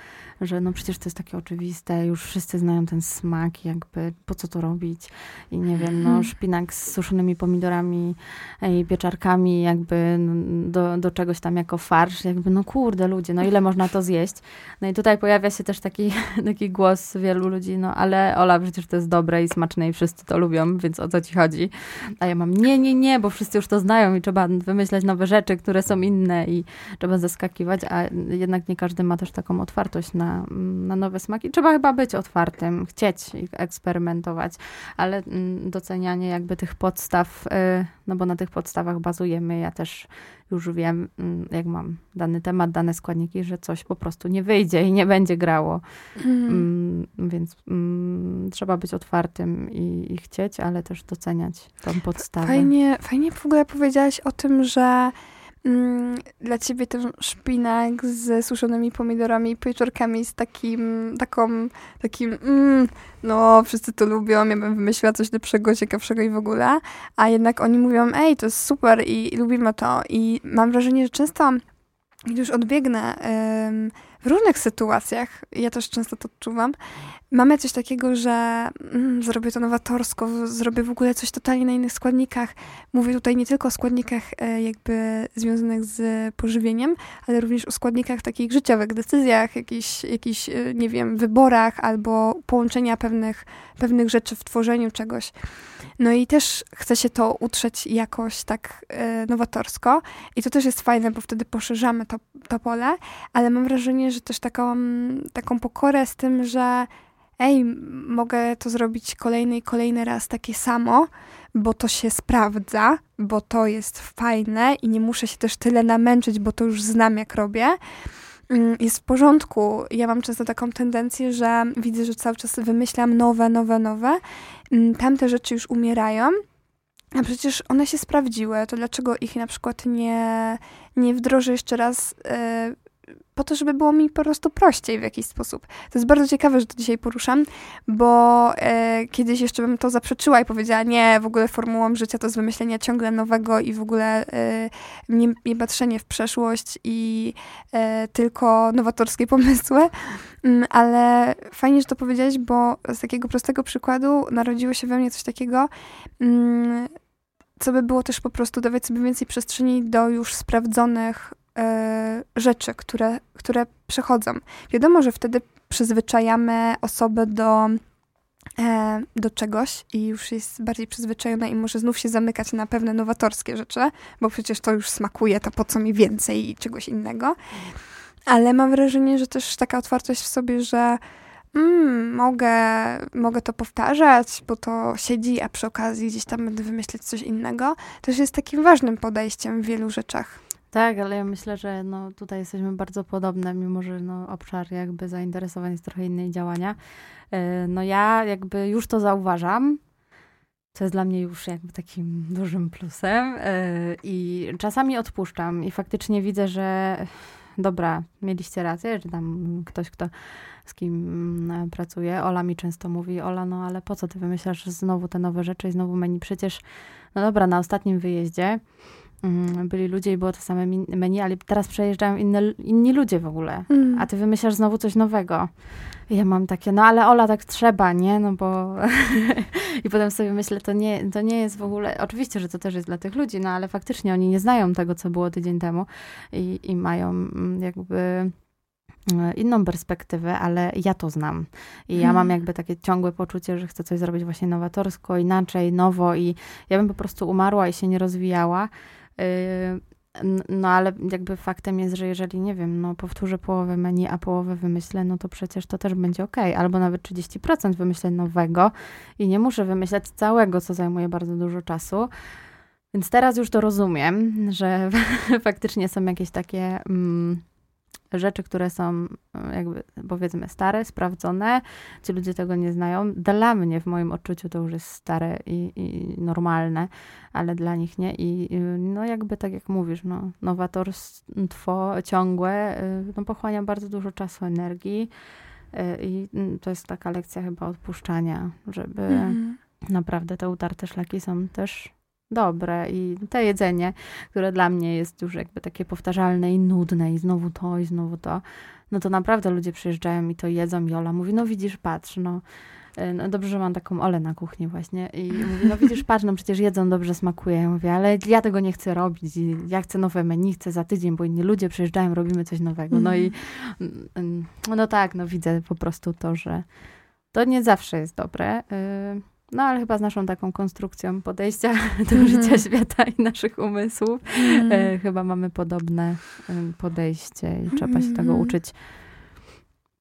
że no przecież to jest takie oczywiste, już wszyscy znają ten smak, jakby po co to robić i nie wiem, no mhm. szpinak z suszonymi pomidorami i pieczarkami jakby do, do czegoś tam jako farsz, jakby no kurde ludzie, no ile można to zjeść? No i tutaj pojawia się też taki, taki głos wielu ludzi, no ale Ola, przecież to jest dobre i smaczne i wszyscy to lubią, więc o co ci chodzi? A ja mam nie, nie, nie, bo wszyscy już to znają i trzeba wymyślać nowe rzeczy, które są inne i trzeba zaskakiwać, a jednak nie każdy ma też taką otwartość na na, nowe smaki. Trzeba chyba być otwartym, chcieć eksperymentować, ale mm, docenianie jakby tych podstaw, y, no bo na tych podstawach bazujemy. Ja też już wiem, mm, jak mam dany temat, dane składniki, że coś po prostu nie wyjdzie i nie będzie grało. Mm. Więc trzeba być otwartym i, i chcieć, ale też doceniać tą podstawę. Fajnie, fajnie w ogóle powiedziałaś o tym, że Mm, dla ciebie ten szpinak z suszonymi pomidorami i pieczarkami z takim, taką, takim, mm, no wszyscy to lubią, ja bym wymyśliła coś lepszego, ciekawszego i w ogóle, a jednak oni mówią, ej, to jest super i, i lubimy to i mam wrażenie, że często, już odbiegnę ym, w różnych sytuacjach, ja też często to odczuwam, mamy coś takiego, że mm, zrobię to nowatorsko, zrobię w ogóle coś totalnie na innych składnikach. Mówię tutaj nie tylko o składnikach e, jakby związanych z pożywieniem, ale również o składnikach takich życiowych, decyzjach, jakichś, jakichś e, nie wiem, wyborach albo połączenia pewnych, pewnych rzeczy w tworzeniu czegoś. No i też chce się to utrzeć jakoś tak e, nowatorsko i to też jest fajne, bo wtedy poszerzamy to, to pole, ale mam wrażenie, że też taką, taką pokorę z tym, że ej, mogę to zrobić kolejny i kolejny raz takie samo, bo to się sprawdza, bo to jest fajne i nie muszę się też tyle namęczyć, bo to już znam, jak robię. Mm, jest w porządku. Ja mam często taką tendencję, że widzę, że cały czas wymyślam nowe, nowe, nowe. Mm, tamte rzeczy już umierają. A przecież one się sprawdziły, to dlaczego ich na przykład nie, nie wdrożę jeszcze raz e, po to, żeby było mi po prostu prościej w jakiś sposób. To jest bardzo ciekawe, że to dzisiaj poruszam, bo e, kiedyś jeszcze bym to zaprzeczyła i powiedziała, nie, w ogóle formułą życia to jest wymyślenie ciągle nowego i w ogóle e, nie, nie patrzenie w przeszłość i e, tylko nowatorskie pomysły. Mm, ale fajnie, że to powiedziałeś, bo z takiego prostego przykładu narodziło się we mnie coś takiego, mm, co by było też po prostu dawać sobie więcej przestrzeni do już sprawdzonych rzeczy, które, które przechodzą. Wiadomo, że wtedy przyzwyczajamy osobę do, e, do czegoś i już jest bardziej przyzwyczajona i może znów się zamykać na pewne nowatorskie rzeczy, bo przecież to już smakuje, to po co mi więcej i czegoś innego. Ale mam wrażenie, że też taka otwartość w sobie, że mm, mogę, mogę to powtarzać, bo to siedzi, a przy okazji gdzieś tam będę wymyśleć coś innego, też jest takim ważnym podejściem w wielu rzeczach. Tak, ale ja myślę, że no, tutaj jesteśmy bardzo podobne, mimo że no, obszar jakby zainteresowań jest trochę innej działania. E, no ja jakby już to zauważam, co jest dla mnie już jakby takim dużym plusem e, i czasami odpuszczam i faktycznie widzę, że dobra, mieliście rację, czy tam ktoś, kto z kim mm, pracuje, Ola mi często mówi, Ola, no ale po co ty wymyślasz znowu te nowe rzeczy i znowu menu? Przecież, no dobra, na ostatnim wyjeździe byli ludzie i było to same menu, ale teraz przejeżdżają inne, inni ludzie w ogóle, mm. a ty wymyślasz znowu coś nowego. I ja mam takie, no ale Ola, tak trzeba, nie? No bo... I potem sobie myślę, to nie, to nie jest w ogóle... Oczywiście, że to też jest dla tych ludzi, no ale faktycznie oni nie znają tego, co było tydzień temu i, i mają mm, jakby e, inną perspektywę, ale ja to znam. I ja mam hmm. jakby takie ciągłe poczucie, że chcę coś zrobić właśnie nowatorsko, inaczej, nowo i ja bym po prostu umarła i się nie rozwijała. No ale jakby faktem jest, że jeżeli, nie wiem, no powtórzę połowę menu, a połowę wymyślę, no to przecież to też będzie ok. Albo nawet 30% wymyślę nowego i nie muszę wymyślać całego, co zajmuje bardzo dużo czasu. Więc teraz już to rozumiem, że faktycznie są jakieś takie mm, rzeczy, które są e, jakby powiedzmy stare, sprawdzone, ci ludzie tego nie znają. Dla mnie w moim odczuciu to już jest stare i, i normalne, ale dla nich nie. I no jakby tak jak mówisz, no, nowatorstwo ciągłe e, no, pochłania bardzo dużo czasu, energii e, i mm, to jest taka lekcja chyba odpuszczania, żeby mhm. naprawdę te utarte szlaki są też dobre i te jedzenie, które dla mnie jest już jakby takie powtarzalne i nudne i znowu to i znowu to, no to naprawdę ludzie przyjeżdżają i to jedzą i Ola mówi, no widzisz, patrz, no, e, no dobrze, że mam taką Olę na kuchni właśnie i mówi, no widzisz, patrz, no przecież jedzą, dobrze smakuje. Ja mówię, ale ja tego nie chcę robić ja chcę nowe menu, chcę za tydzień, bo inni ludzie przyjeżdżają, robimy coś nowego. No i mm, no tak, no widzę po prostu to, że to nie zawsze jest dobre. Y, no ale chyba z naszą taką konstrukcją podejścia do mm. życia świata i naszych umysłów mm. e, chyba mamy podobne podejście i trzeba się tego mhm. uczyć.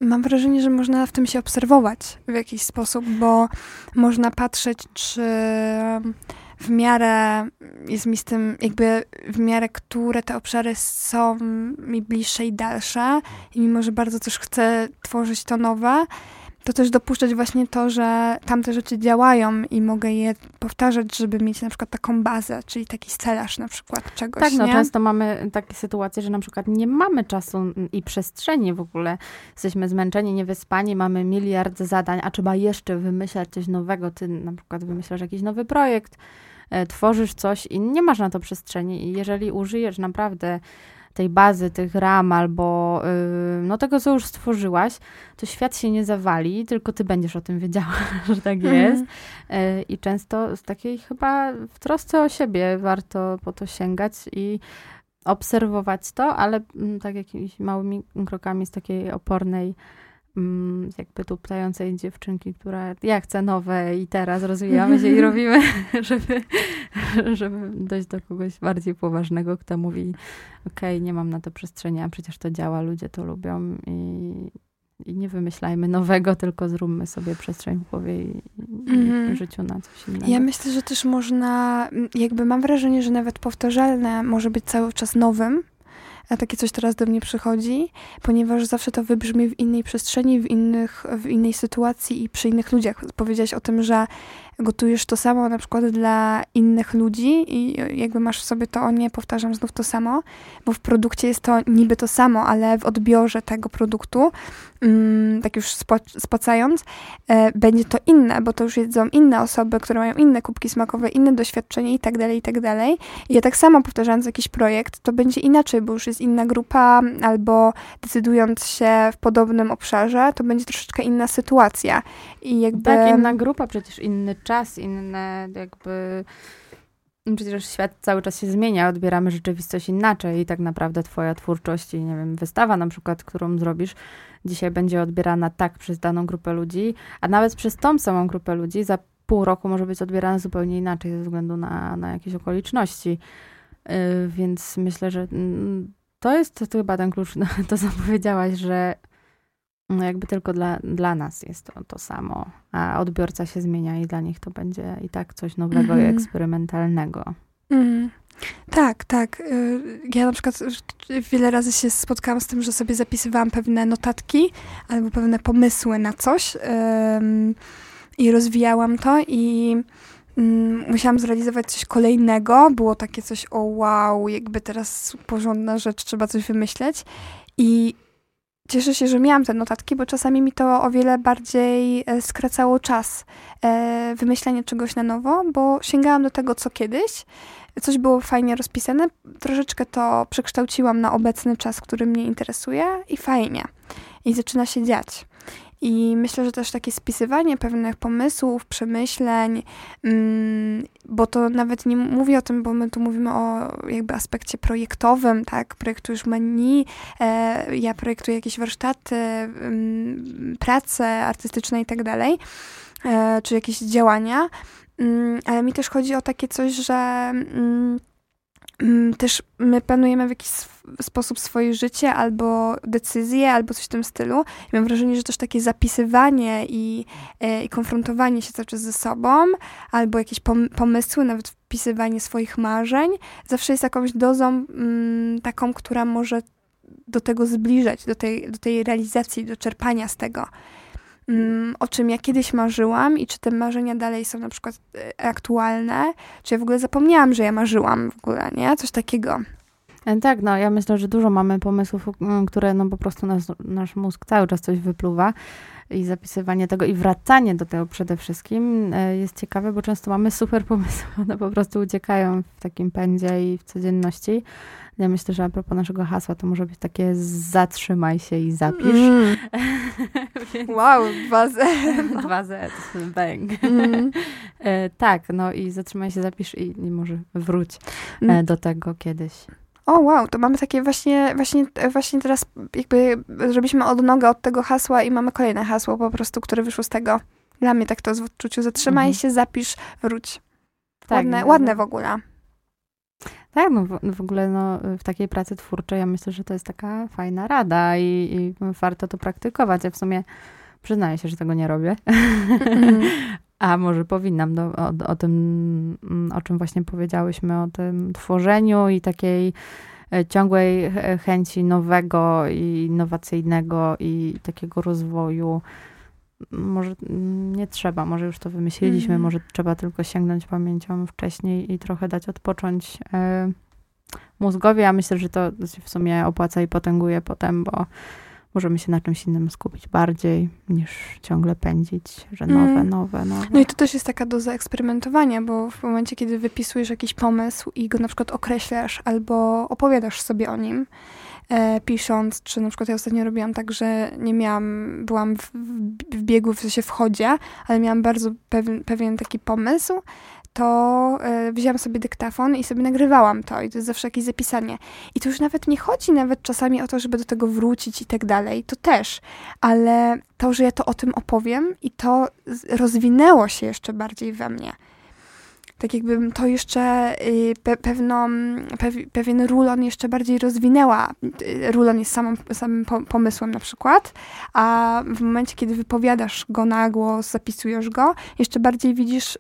Mam wrażenie, że można w tym się obserwować w jakiś sposób, bo można patrzeć, czy w miarę jest mi z tym, jakby w miarę, które te obszary są mi bliższe i dalsze, i mimo, że bardzo też chcę tworzyć to nowe, to też dopuszczać właśnie to, że tamte rzeczy działają i mogę je powtarzać, żeby mieć na przykład taką bazę, czyli taki stelaż na przykład czegoś, Tak, no nie? często mamy takie sytuacje, że na przykład nie mamy czasu i przestrzeni w ogóle. Jesteśmy zmęczeni, niewyspani, mamy miliard zadań, a trzeba jeszcze wymyślać coś nowego. Ty na przykład wymyślasz jakiś nowy projekt, e, tworzysz coś i nie masz na to przestrzeni i jeżeli użyjesz naprawdę tej bazy, tych ram albo yy, no tego, co już stworzyłaś, to świat się nie zawali, tylko ty będziesz o tym wiedziała, że tak mhm. jest. Yy, I często z takiej chyba w trosce o siebie warto po to sięgać i obserwować to, ale yy, tak jakimiś małymi krokami z takiej opornej Mm, jakby tu ptającej dziewczynki, która ja chcę nowe i teraz rozwijamy się i robimy, żeby, żeby dojść do kogoś bardziej poważnego, kto mówi, okej, okay, nie mam na to przestrzeni, a przecież to działa, ludzie to lubią i, i nie wymyślajmy nowego, tylko zróbmy sobie przestrzeń w głowie i, mm. życiu na coś innego. Ja myślę, że też można, jakby mam wrażenie, że nawet powtarzalne może być cały czas nowym, a takie coś teraz do mnie przychodzi, ponieważ zawsze to wybrzmi w innej przestrzeni, w, innych, w innej sytuacji i przy innych ludziach. Powiedziałeś o tym, że gotujesz to samo na przykład dla innych ludzi i jakby masz w sobie to, o nie, powtarzam znów to samo, bo w produkcie jest to niby to samo, ale w odbiorze tego produktu, mm, tak już spacając, e, będzie to inne, bo to już jedzą inne osoby, które mają inne kubki smakowe, inne doświadczenie i tak dalej, i tak dalej. I ja tak samo powtarzając jakiś projekt, to będzie inaczej, bo już jest inna grupa, albo decydując się w podobnym obszarze, to będzie troszeczkę inna sytuacja. I jakby... Tak, inna grupa, przecież inny czas, inne jakby... Przecież świat cały czas się zmienia, odbieramy rzeczywistość inaczej i tak naprawdę twoja twórczość i nie wiem, wystawa na przykład, którą zrobisz, dzisiaj będzie odbierana tak przez daną grupę ludzi, a nawet przez tą samą grupę ludzi za pół roku może być odbierana zupełnie inaczej ze względu na, na jakieś okoliczności. Yy, więc myślę, że mm, to jest to chyba ten klucz, no, to co powiedziałaś, że no jakby tylko dla, dla nas jest to, to samo, a odbiorca się zmienia i dla nich to będzie i tak coś nowego mm. i eksperymentalnego. Mm. Tak, tak. Y, ja na przykład wiele razy się spotkałam z tym, że sobie zapisywałam pewne notatki albo pewne pomysły na coś i rozwijałam to i Mm, musiałam zrealizować coś kolejnego. Było takie coś, o wow, jakby teraz porządna rzecz, trzeba coś wymyśleć. I cieszę się, że miałam te notatki, bo czasami mi to o wiele bardziej e, skracało czas e, wymyślenia czegoś na nowo, bo sięgałam do tego, co kiedyś. Coś było fajnie rozpisane, troszeczkę to przekształciłam na obecny czas, który mnie interesuje i fajnie. I zaczyna się dziać. I myślę, że też takie spisywanie pewnych pomysłów, przemyśleń, mm, bo to nawet nie mówię o tym, bo my tu mówimy o jakby aspekcie projektowym, tak? Projektujesz menu, e, ja projektuję jakieś warsztaty, mm, prace artystyczne i tak dalej, e, czy jakieś działania, mm, ale mi też chodzi o takie coś, że też my planujemy w jakiś sposób swoje życie albo decyzje, albo coś w tym stylu. I mam wrażenie, że też takie zapisywanie i, e, i konfrontowanie się cały czas ze sobą, albo jakieś pomysły, nawet wpisywanie swoich marzeń, zawsze jest jakąś dozą mm, taką, która może do tego zbliżać, do tej, do tej realizacji, do czerpania z tego. Mm, o czym ja kiedyś marzyłam i czy te marzenia dalej są na przykład e, aktualne, czy ja w ogóle zapomniałam, że ja marzyłam w ogóle, nie? Coś takiego. E, tak, no ja myślę, że dużo mamy pomysłów, które no po prostu nas, nasz mózg cały czas coś wypluwa i zapisywanie tego i wracanie do tego przede wszystkim e, jest ciekawe, bo często mamy super pomysły, one po prostu uciekają w takim pędzie i w codzienności. Ja myślę, że a propos naszego hasła, to może być takie zatrzymaj się i zapisz. Mm. Więc... Wow, dwa Z. dwa Z, bang. Mm. E, tak, no i zatrzymaj się, zapisz i, i może wróć mm. do tego kiedyś. O, wow, to mamy takie właśnie, właśnie, właśnie teraz jakby zrobiliśmy odnogę od tego hasła i mamy kolejne hasło po prostu, które wyszło z tego. Dla mnie tak to w odczuciu. Zatrzymaj mhm. się, zapisz, wróć. Tak, ładne, no, ładne w ogóle. Tak, no w, w, ogóle no, w takiej pracy twórczej ja myślę, że to jest taka fajna rada i, i warto to praktykować. Ja w sumie przyznaję się, że tego nie robię. Mm. A może powinnam do, o, o tym, mm, o czym właśnie powiedziałyśmy, o tym tworzeniu i takiej e, ciągłej chęci nowego i innowacyjnego i takiego rozwoju może nie trzeba, może już to wymyśliliśmy, mm. może trzeba tylko sięgnąć pamięcią wcześniej i trochę dać odpocząć e, mózgowi, a myślę, że to w sumie opłaca i potęguje potem, bo możemy się na czymś innym skupić bardziej niż ciągle pędzić, że nowe, mm. nowe, nowe. No i to też jest taka doza eksperymentowania, bo w momencie, kiedy wypisujesz jakiś pomysł i go na przykład określasz albo opowiadasz sobie o nim, e, pisząc, czy na przykład ja ostatnio robiłam tak, że nie miałam, byłam w, w biegu, w sensie w chodzie, ale miałam bardzo pewien, pewien taki pomysł, to y, wzięłam sobie dyktafon i sobie nagrywałam to i to jest zawsze jakieś zapisanie. I to już nawet nie chodzi nawet czasami o to, żeby do tego wrócić i tak dalej, to też, ale to, że ja to o tym opowiem i to rozwinęło się jeszcze bardziej we mnie tak jakbym to jeszcze y, pe pewną, pe pewien rulon jeszcze bardziej rozwinęła. Y, rulon jest samym, samym pomysłem na przykład, a w momencie, kiedy wypowiadasz go na głos, zapisujesz go, jeszcze bardziej widzisz y,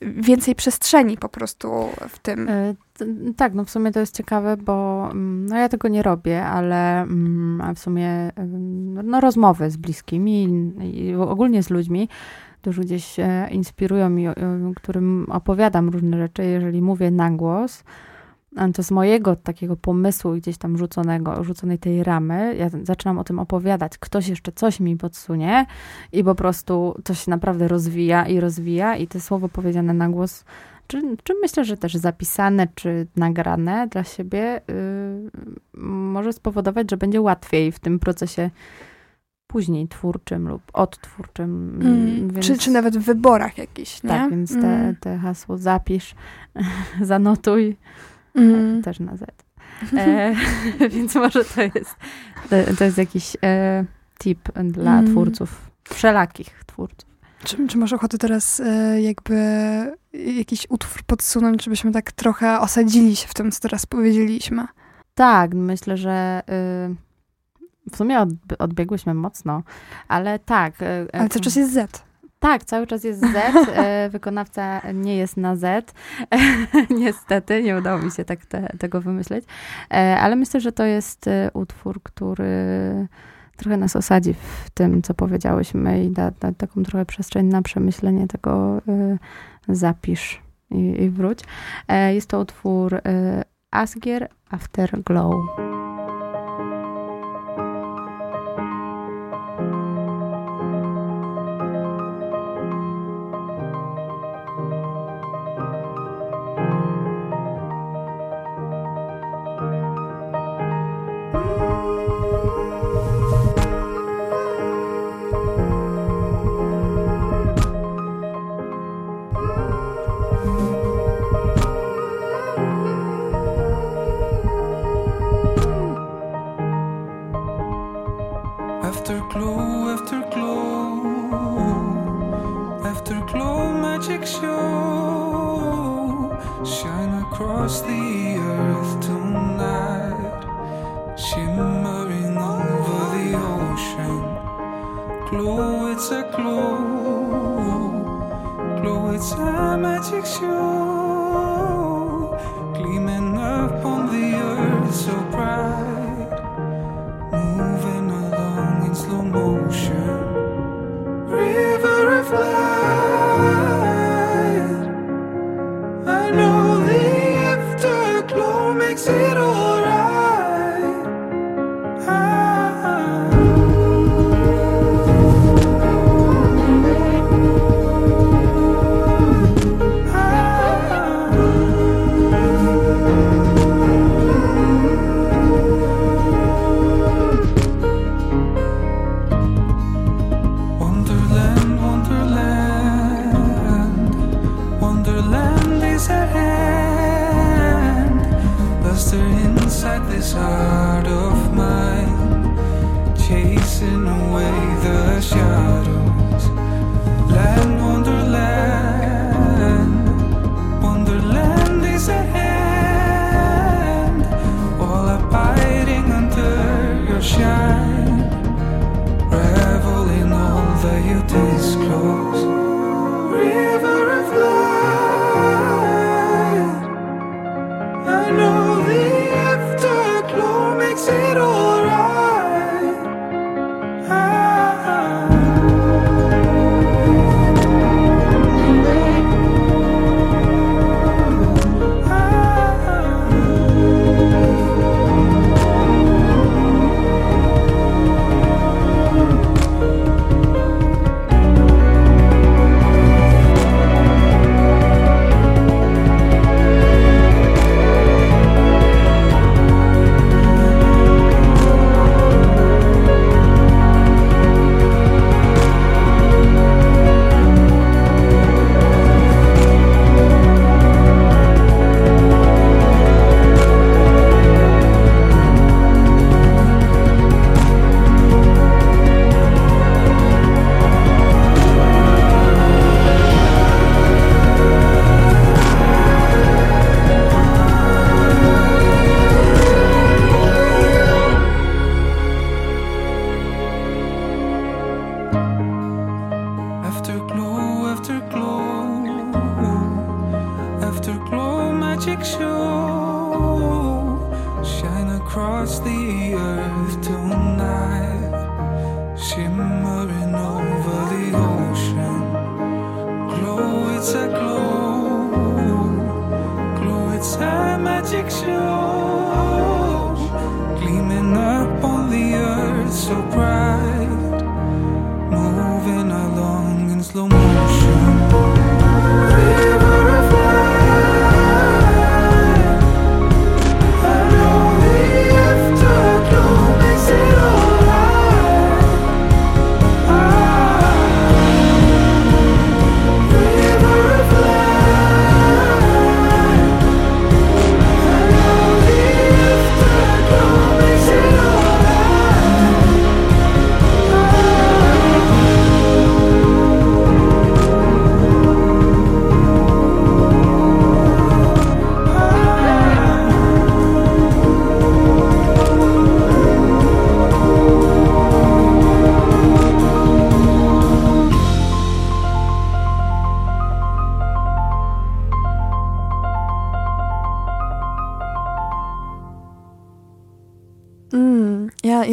więcej przestrzeni po prostu w tym. Tak, no w sumie to jest ciekawe, bo mm, no ja tego nie robię, ale mm, w sumie no rozmowy z bliskimi i ogólnie z ludźmi którzy gdzieś inspirują i którym opowiadam różne rzeczy, jeżeli mówię na głos, to z mojego takiego pomysłu gdzieś tam rzuconego, rzuconej tej ramy, ja zaczynam o tym opowiadać, ktoś jeszcze coś mi podsunie i po prostu to się naprawdę rozwija i rozwija. I te słowo powiedziane na głos, czy, czy myślę, że też zapisane, czy nagrane dla siebie, yy, może spowodować, że będzie łatwiej w tym procesie później twórczym lub odtwórczym. Mm, więc... czy, czy nawet w wyborach jakichś, nie? Tak, więc te, mm. te hasło zapisz, zanotuj, mm. też na Z. E, więc może to jest, to, to jest jakiś e, tip dla mm. twórców, wszelakich twórców. Czy, czy masz ochotę teraz e, jakby jakiś utwór podsunąć, żebyśmy tak trochę osadzili się w tym, co teraz powiedzieliśmy? Tak, myślę, że... Y, w sumie od, odbiegłyśmy mocno, ale tak. E, ale cały czas jest Z. Tak, cały czas jest Z. E, wykonawca nie jest na Z. Niestety, nie udało mi się tak te, tego wymyśleć. E, ale myślę, że to jest utwór, który trochę nas osadzi w tym, co powiedziałyśmy i da, da taką trochę przestrzeń na przemyślenie tego zapisz i, i wróć. Jest to utwór Asgier Afterglow.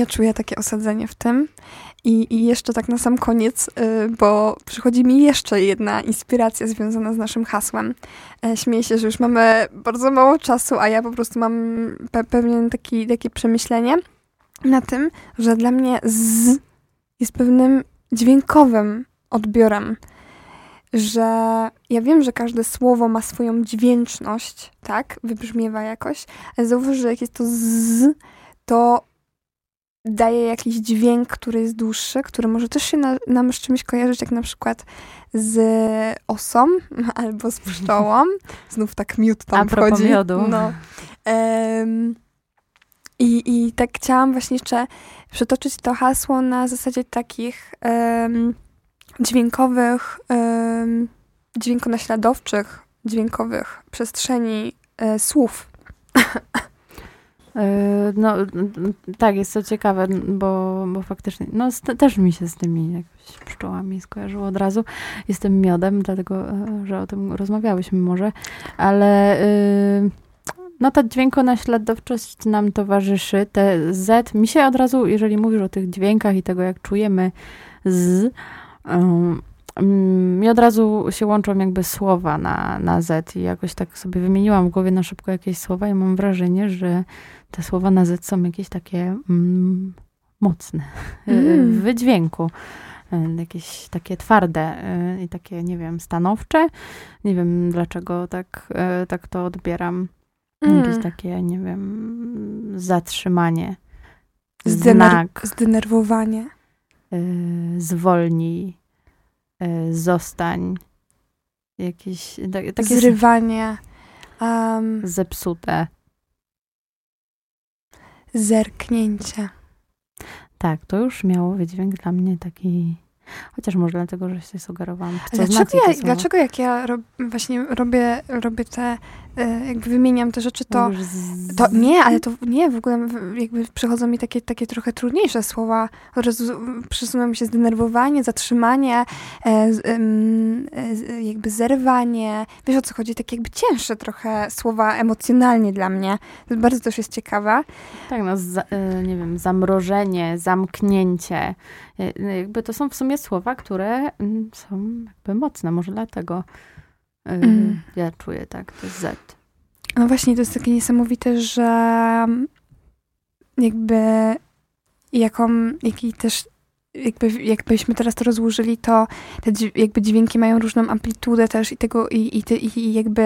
Czuję takie osadzenie w tym. I, I jeszcze tak na sam koniec, y, bo przychodzi mi jeszcze jedna inspiracja związana z naszym hasłem. E, Śmieję się, że już mamy bardzo mało czasu, a ja po prostu mam pe pewien taki, takie przemyślenie na tym, że dla mnie z jest pewnym dźwiękowym odbiorem. Że ja wiem, że każde słowo ma swoją dźwięczność, tak? Wybrzmiewa jakoś, ale zauważ, że jak jest to z, to daje jakiś dźwięk, który jest dłuższy, który może też się na, nam z czymś kojarzyć, jak na przykład z osą albo z pszczołą. Znów tak miód tam A wchodzi. miodu. No. Em, i, I tak chciałam właśnie jeszcze przetoczyć to hasło na zasadzie takich em, dźwiękowych, em, dźwiękonaśladowczych, dźwiękowych przestrzeni e, słów. E, No, tak, jest to ciekawe, bo, bo faktycznie, no też mi się z tymi jakimiś pszczołami skojarzyło od razu. Jestem miodem, dlatego, e, że o tym rozmawiałyśmy może, ale y, no ta dźwiękonaśladowczość nam towarzyszy. Te Z, mi się od razu, jeżeli mówisz o tych dźwiękach i tego, jak czujemy z, um, mi od razu się łączą jakby słowa na, na Z i jakoś tak sobie wymieniłam w głowie na szybko jakieś słowa i mam wrażenie, że te słowa na Z są jakieś takie mm, mocne Mm. w wydźwięku. Y, Jakieś takie twarde i takie, nie wiem, stanowcze. Nie wiem, dlaczego tak, tak to odbieram. Jakieś Mm. takie, nie wiem, zatrzymanie, Zdener- znak, Zdenerwowanie. y, zwolnij, y, zostań. Jakieś tak, takie Zrywanie. Um, zepsute. Zerknięcie. Tak, to już miało wydźwięk dla mnie taki. Chociaż może dlatego, że się sugerowałam. Dlaczego, ja, dlaczego jak ja rob, właśnie robię, robię te, jakby wymieniam te rzeczy, to, to nie, ale to nie, w ogóle jakby przychodzą mi takie, takie trochę trudniejsze słowa. Przesuwa mi się zdenerwowanie, zatrzymanie, e, e, jakby zerwanie. Wiesz o co chodzi? Takie jakby cięższe trochę słowa emocjonalnie dla mnie. Bardzo też jest ciekawe. Tak, no, za, y, nie wiem, zamrożenie, zamknięcie. Y, Jakby to są w sumie słowa, które mm, są jakby mocne. Może dlatego Mm. ja czuję tak, to jest Z. No właśnie, to jest takie niesamowite, że jakby jaką, jaki też jakby, jakbyśmy teraz to rozłożyli, to te jakby dźwięki mają różną amplitudę też i tego i, i, ty- i jakby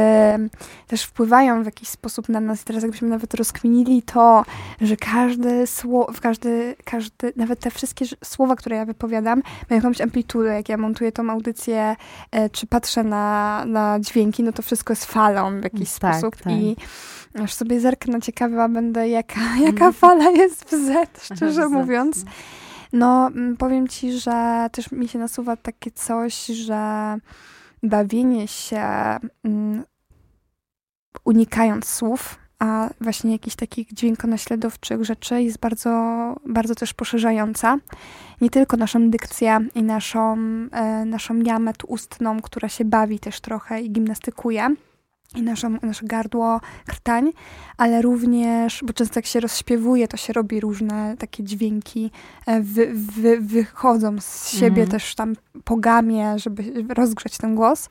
też wpływają w jakiś sposób na nas. I teraz jakbyśmy nawet rozkminili to, że każde słowo, każdy, każdy, nawet te wszystkie słowa, które ja wypowiadam, mają jakąś amplitudę. Jak ja montuję tą audycję, e, czy patrzę na, na dźwięki, no to wszystko jest falą w jakiś Tak, sposób. tak. I aż sobie zerknę, ciekawa będę, jaka, jaka Mhm. fala jest w Z, szczerze mówiąc. No, mm, powiem ci, że też mi się nasuwa takie coś, że bawienie się mm, unikając słów, a właśnie jakichś takich dźwiękonaśladowczych rzeczy jest bardzo, bardzo też poszerzająca. Nie tylko naszą dykcję i naszą, e, naszą tu ustną, która się bawi też trochę i gimnastykuje, i naszą, nasze gardło, krtań, ale również, bo często jak się rozśpiewuje, to się robi różne takie dźwięki, e, wy, wy, wychodzą z siebie Mhm. też tam po gamie, żeby rozgrzać ten głos.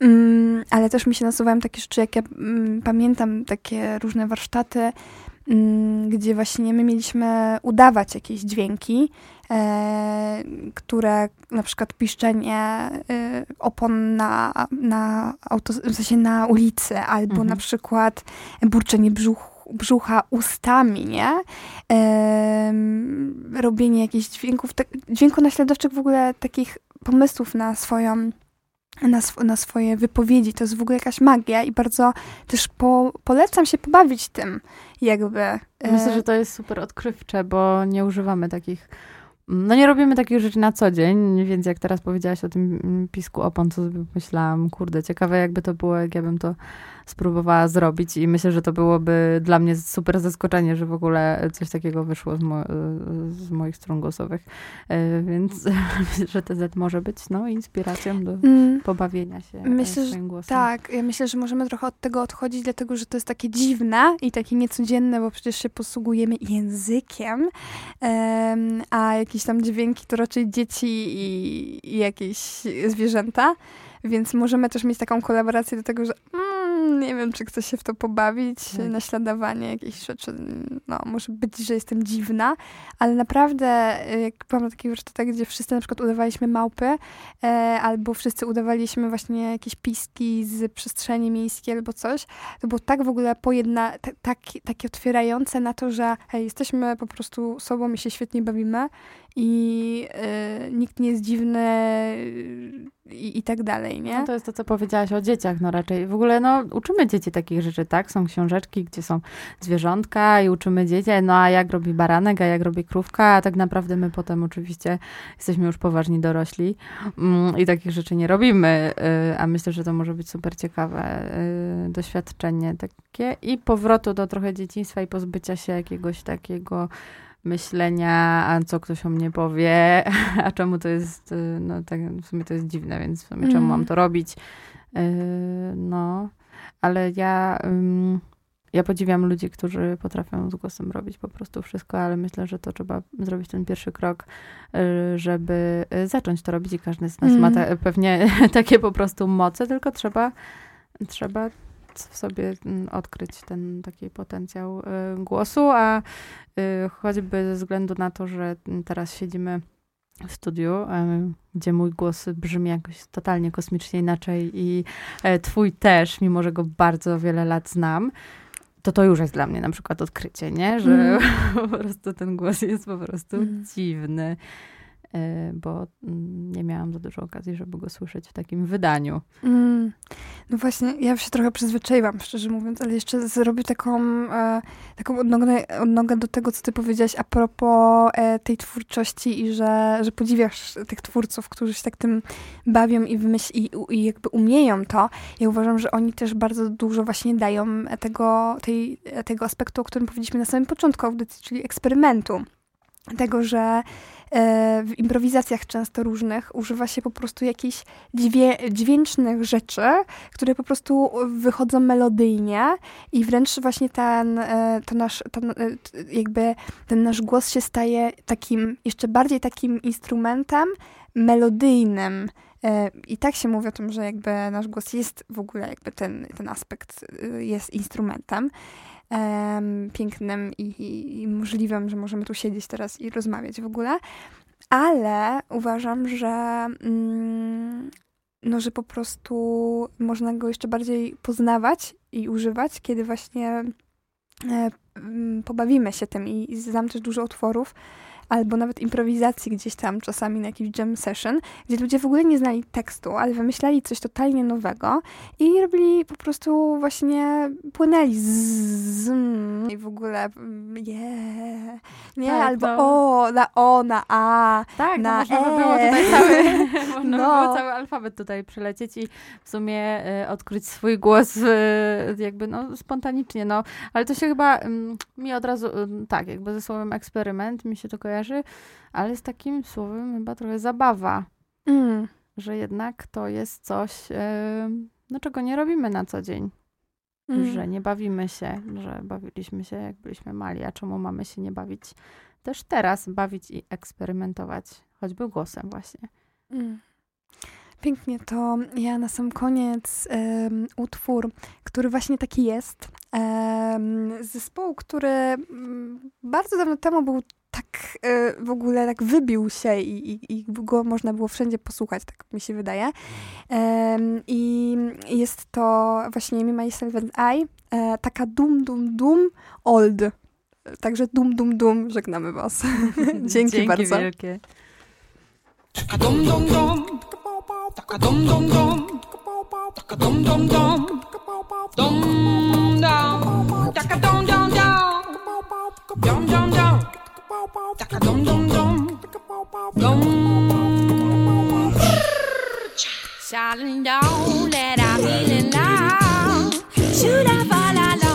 Mm, ale też mi się nasuwają takie rzeczy, jak ja mm, pamiętam takie różne warsztaty, mm, gdzie właśnie my mieliśmy udawać jakieś dźwięki, które na przykład piszczenie e, opon na, na, auto, w sensie na ulicy, albo Mhm. na przykład burczenie brzuch, brzucha ustami, nie? Robienie jakichś dźwięków, tak, dźwiękonaśladowczych w ogóle takich pomysłów na swoją na, sw- na swoje wypowiedzi. To jest w ogóle jakaś magia i bardzo też po, polecam się pobawić tym, jakby. Myślę, E, że to jest super odkrywcze, bo nie używamy takich. No nie robimy takich rzeczy na co dzień, więc jak teraz powiedziałaś o tym pisku opon, to sobie myślałam, kurde, ciekawe jakby to było, jak ja bym to spróbowała zrobić i myślę, że to byłoby dla mnie super zaskoczenie, że w ogóle coś takiego wyszło z, mo- z moich strun głosowych, E, więc że TZ może być no, inspiracją do mm, pobawienia się e, Myślę, swoim głosem. Tak, ja myślę, że możemy trochę od tego odchodzić, dlatego że to jest takie dziwne i takie niecodzienne, bo przecież się posługujemy językiem, em, a jakieś tam dźwięki to raczej dzieci i, i jakieś zwierzęta, więc możemy też mieć taką kolaborację do tego, że mm, nie wiem, czy chcę się w to pobawić, Tak. naśladowanie jakichś rzeczy, no może być, że jestem dziwna, ale naprawdę, y, jak byłam na takich warsztatach, gdzie wszyscy na przykład udawaliśmy małpy, e, albo wszyscy udawaliśmy właśnie jakieś piski z przestrzeni miejskiej albo coś, to było tak w ogóle pojedna, t- tak, takie otwierające na to, że hej, jesteśmy po prostu sobą i się świetnie bawimy i y, nikt nie jest dziwny i, i tak dalej, nie? No to jest to, co powiedziałaś o dzieciach, no raczej. W ogóle, no, uczymy dzieci takich rzeczy, tak? Są książeczki, gdzie są zwierzątka i uczymy dzieci, no a jak robi baranek, a jak robi krówka, a tak naprawdę my potem oczywiście jesteśmy już poważni dorośli mm, i takich rzeczy nie robimy, y, a myślę, że to może być super ciekawe y, doświadczenie takie i powrotu do trochę dzieciństwa i pozbycia się jakiegoś takiego myślenia, a co ktoś o mnie powie, a czemu to jest, y, no tak w sumie to jest dziwne, więc w sumie czemu mam Mhm. to robić? Yy, No, ale ja, ym, ja podziwiam ludzi, którzy potrafią z głosem robić po prostu wszystko, ale myślę, że to trzeba zrobić ten pierwszy krok, y, żeby y, zacząć to robić i każdy z nas ma Mhm. te, pewnie takie po prostu moce, tylko trzeba, trzeba w sobie mm, odkryć ten taki potencjał y, głosu, a y, choćby ze względu na to, że teraz siedzimy w studiu, em, gdzie mój głos brzmi jakoś totalnie kosmicznie inaczej i e, twój też, mimo że go bardzo wiele lat znam, to to już jest dla mnie na przykład odkrycie, nie? Że Mhm. po prostu ten głos jest po prostu Mhm. dziwny, bo mm, nie miałam za dużo okazji, żeby go słyszeć w takim wydaniu. Mm. No właśnie, ja się trochę przyzwyczaiłam, szczerze mówiąc, ale jeszcze zrobię taką, e, taką odnogę, odnogę do tego, co ty powiedziałaś a propos e, tej twórczości i że, że podziwiasz tych twórców, którzy się tak tym bawią i wymyśl i, i jakby umieją to. Ja uważam, że oni też bardzo dużo właśnie dają tego, tej, tego aspektu, o którym powiedzieliśmy na samym początku audycji, czyli eksperymentu. Tego, że e, w improwizacjach często różnych używa się po prostu jakichś dźwię, dźwięcznych rzeczy, które po prostu wychodzą melodyjnie i wręcz właśnie ten, e, to nasz, e, jakby ten nasz głos się staje takim, jeszcze bardziej takim instrumentem melodyjnym. I tak się mówi o tym, że jakby nasz głos jest w ogóle jakby ten, ten aspekt jest instrumentem em, pięknym i, i, i możliwym, że możemy tu siedzieć teraz i rozmawiać w ogóle. Ale uważam, że mm, no, że po prostu można go jeszcze bardziej poznawać i używać, kiedy właśnie e, pobawimy się tym i, i znam też dużo utworów, albo nawet improwizacji gdzieś tam czasami na jakiś jam session, gdzie ludzie w ogóle nie znali tekstu, ale wymyślali coś totalnie nowego i robili po prostu właśnie, płynęli z, z i w ogóle mm, yeah, nie, Tak, albo no. o, na o, na a, Tak, Na no można by E. było tutaj cały, można by No. było cały alfabet tutaj przelecieć i w sumie e, odkryć swój głos e, jakby no spontanicznie, no. Ale to się chyba mm, mi od razu, mm, tak, jakby ze słowem eksperyment mi się to kojarzy, ale z takim słowem chyba trochę zabawa, mm, że jednak to jest coś, e, no czego nie robimy na co dzień. mm. że nie bawimy się, że bawiliśmy się jak byliśmy mali, a czemu mamy się nie bawić też teraz, bawić i eksperymentować, choćby głosem właśnie. Mm. Pięknie, to ja na sam koniec em, utwór, który właśnie taki jest, z zespołu, który mm, bardzo dawno temu był tak e, w ogóle tak wybił się i, i, i go można było wszędzie posłuchać, tak mi się wydaje. I jest to właśnie Me, Myself and I, e, taka dum, dum, dum, old. Także dum, dum, dum, żegnamy was. Dzięki bardzo. wielkie. Taka dum dum dum, taka dum dum dum, taka dum dum dum, dum dum, taka dum dum dum, dum dum dum, dum dum dum, dum. Down, let I feeling loud. Should I fall lonely?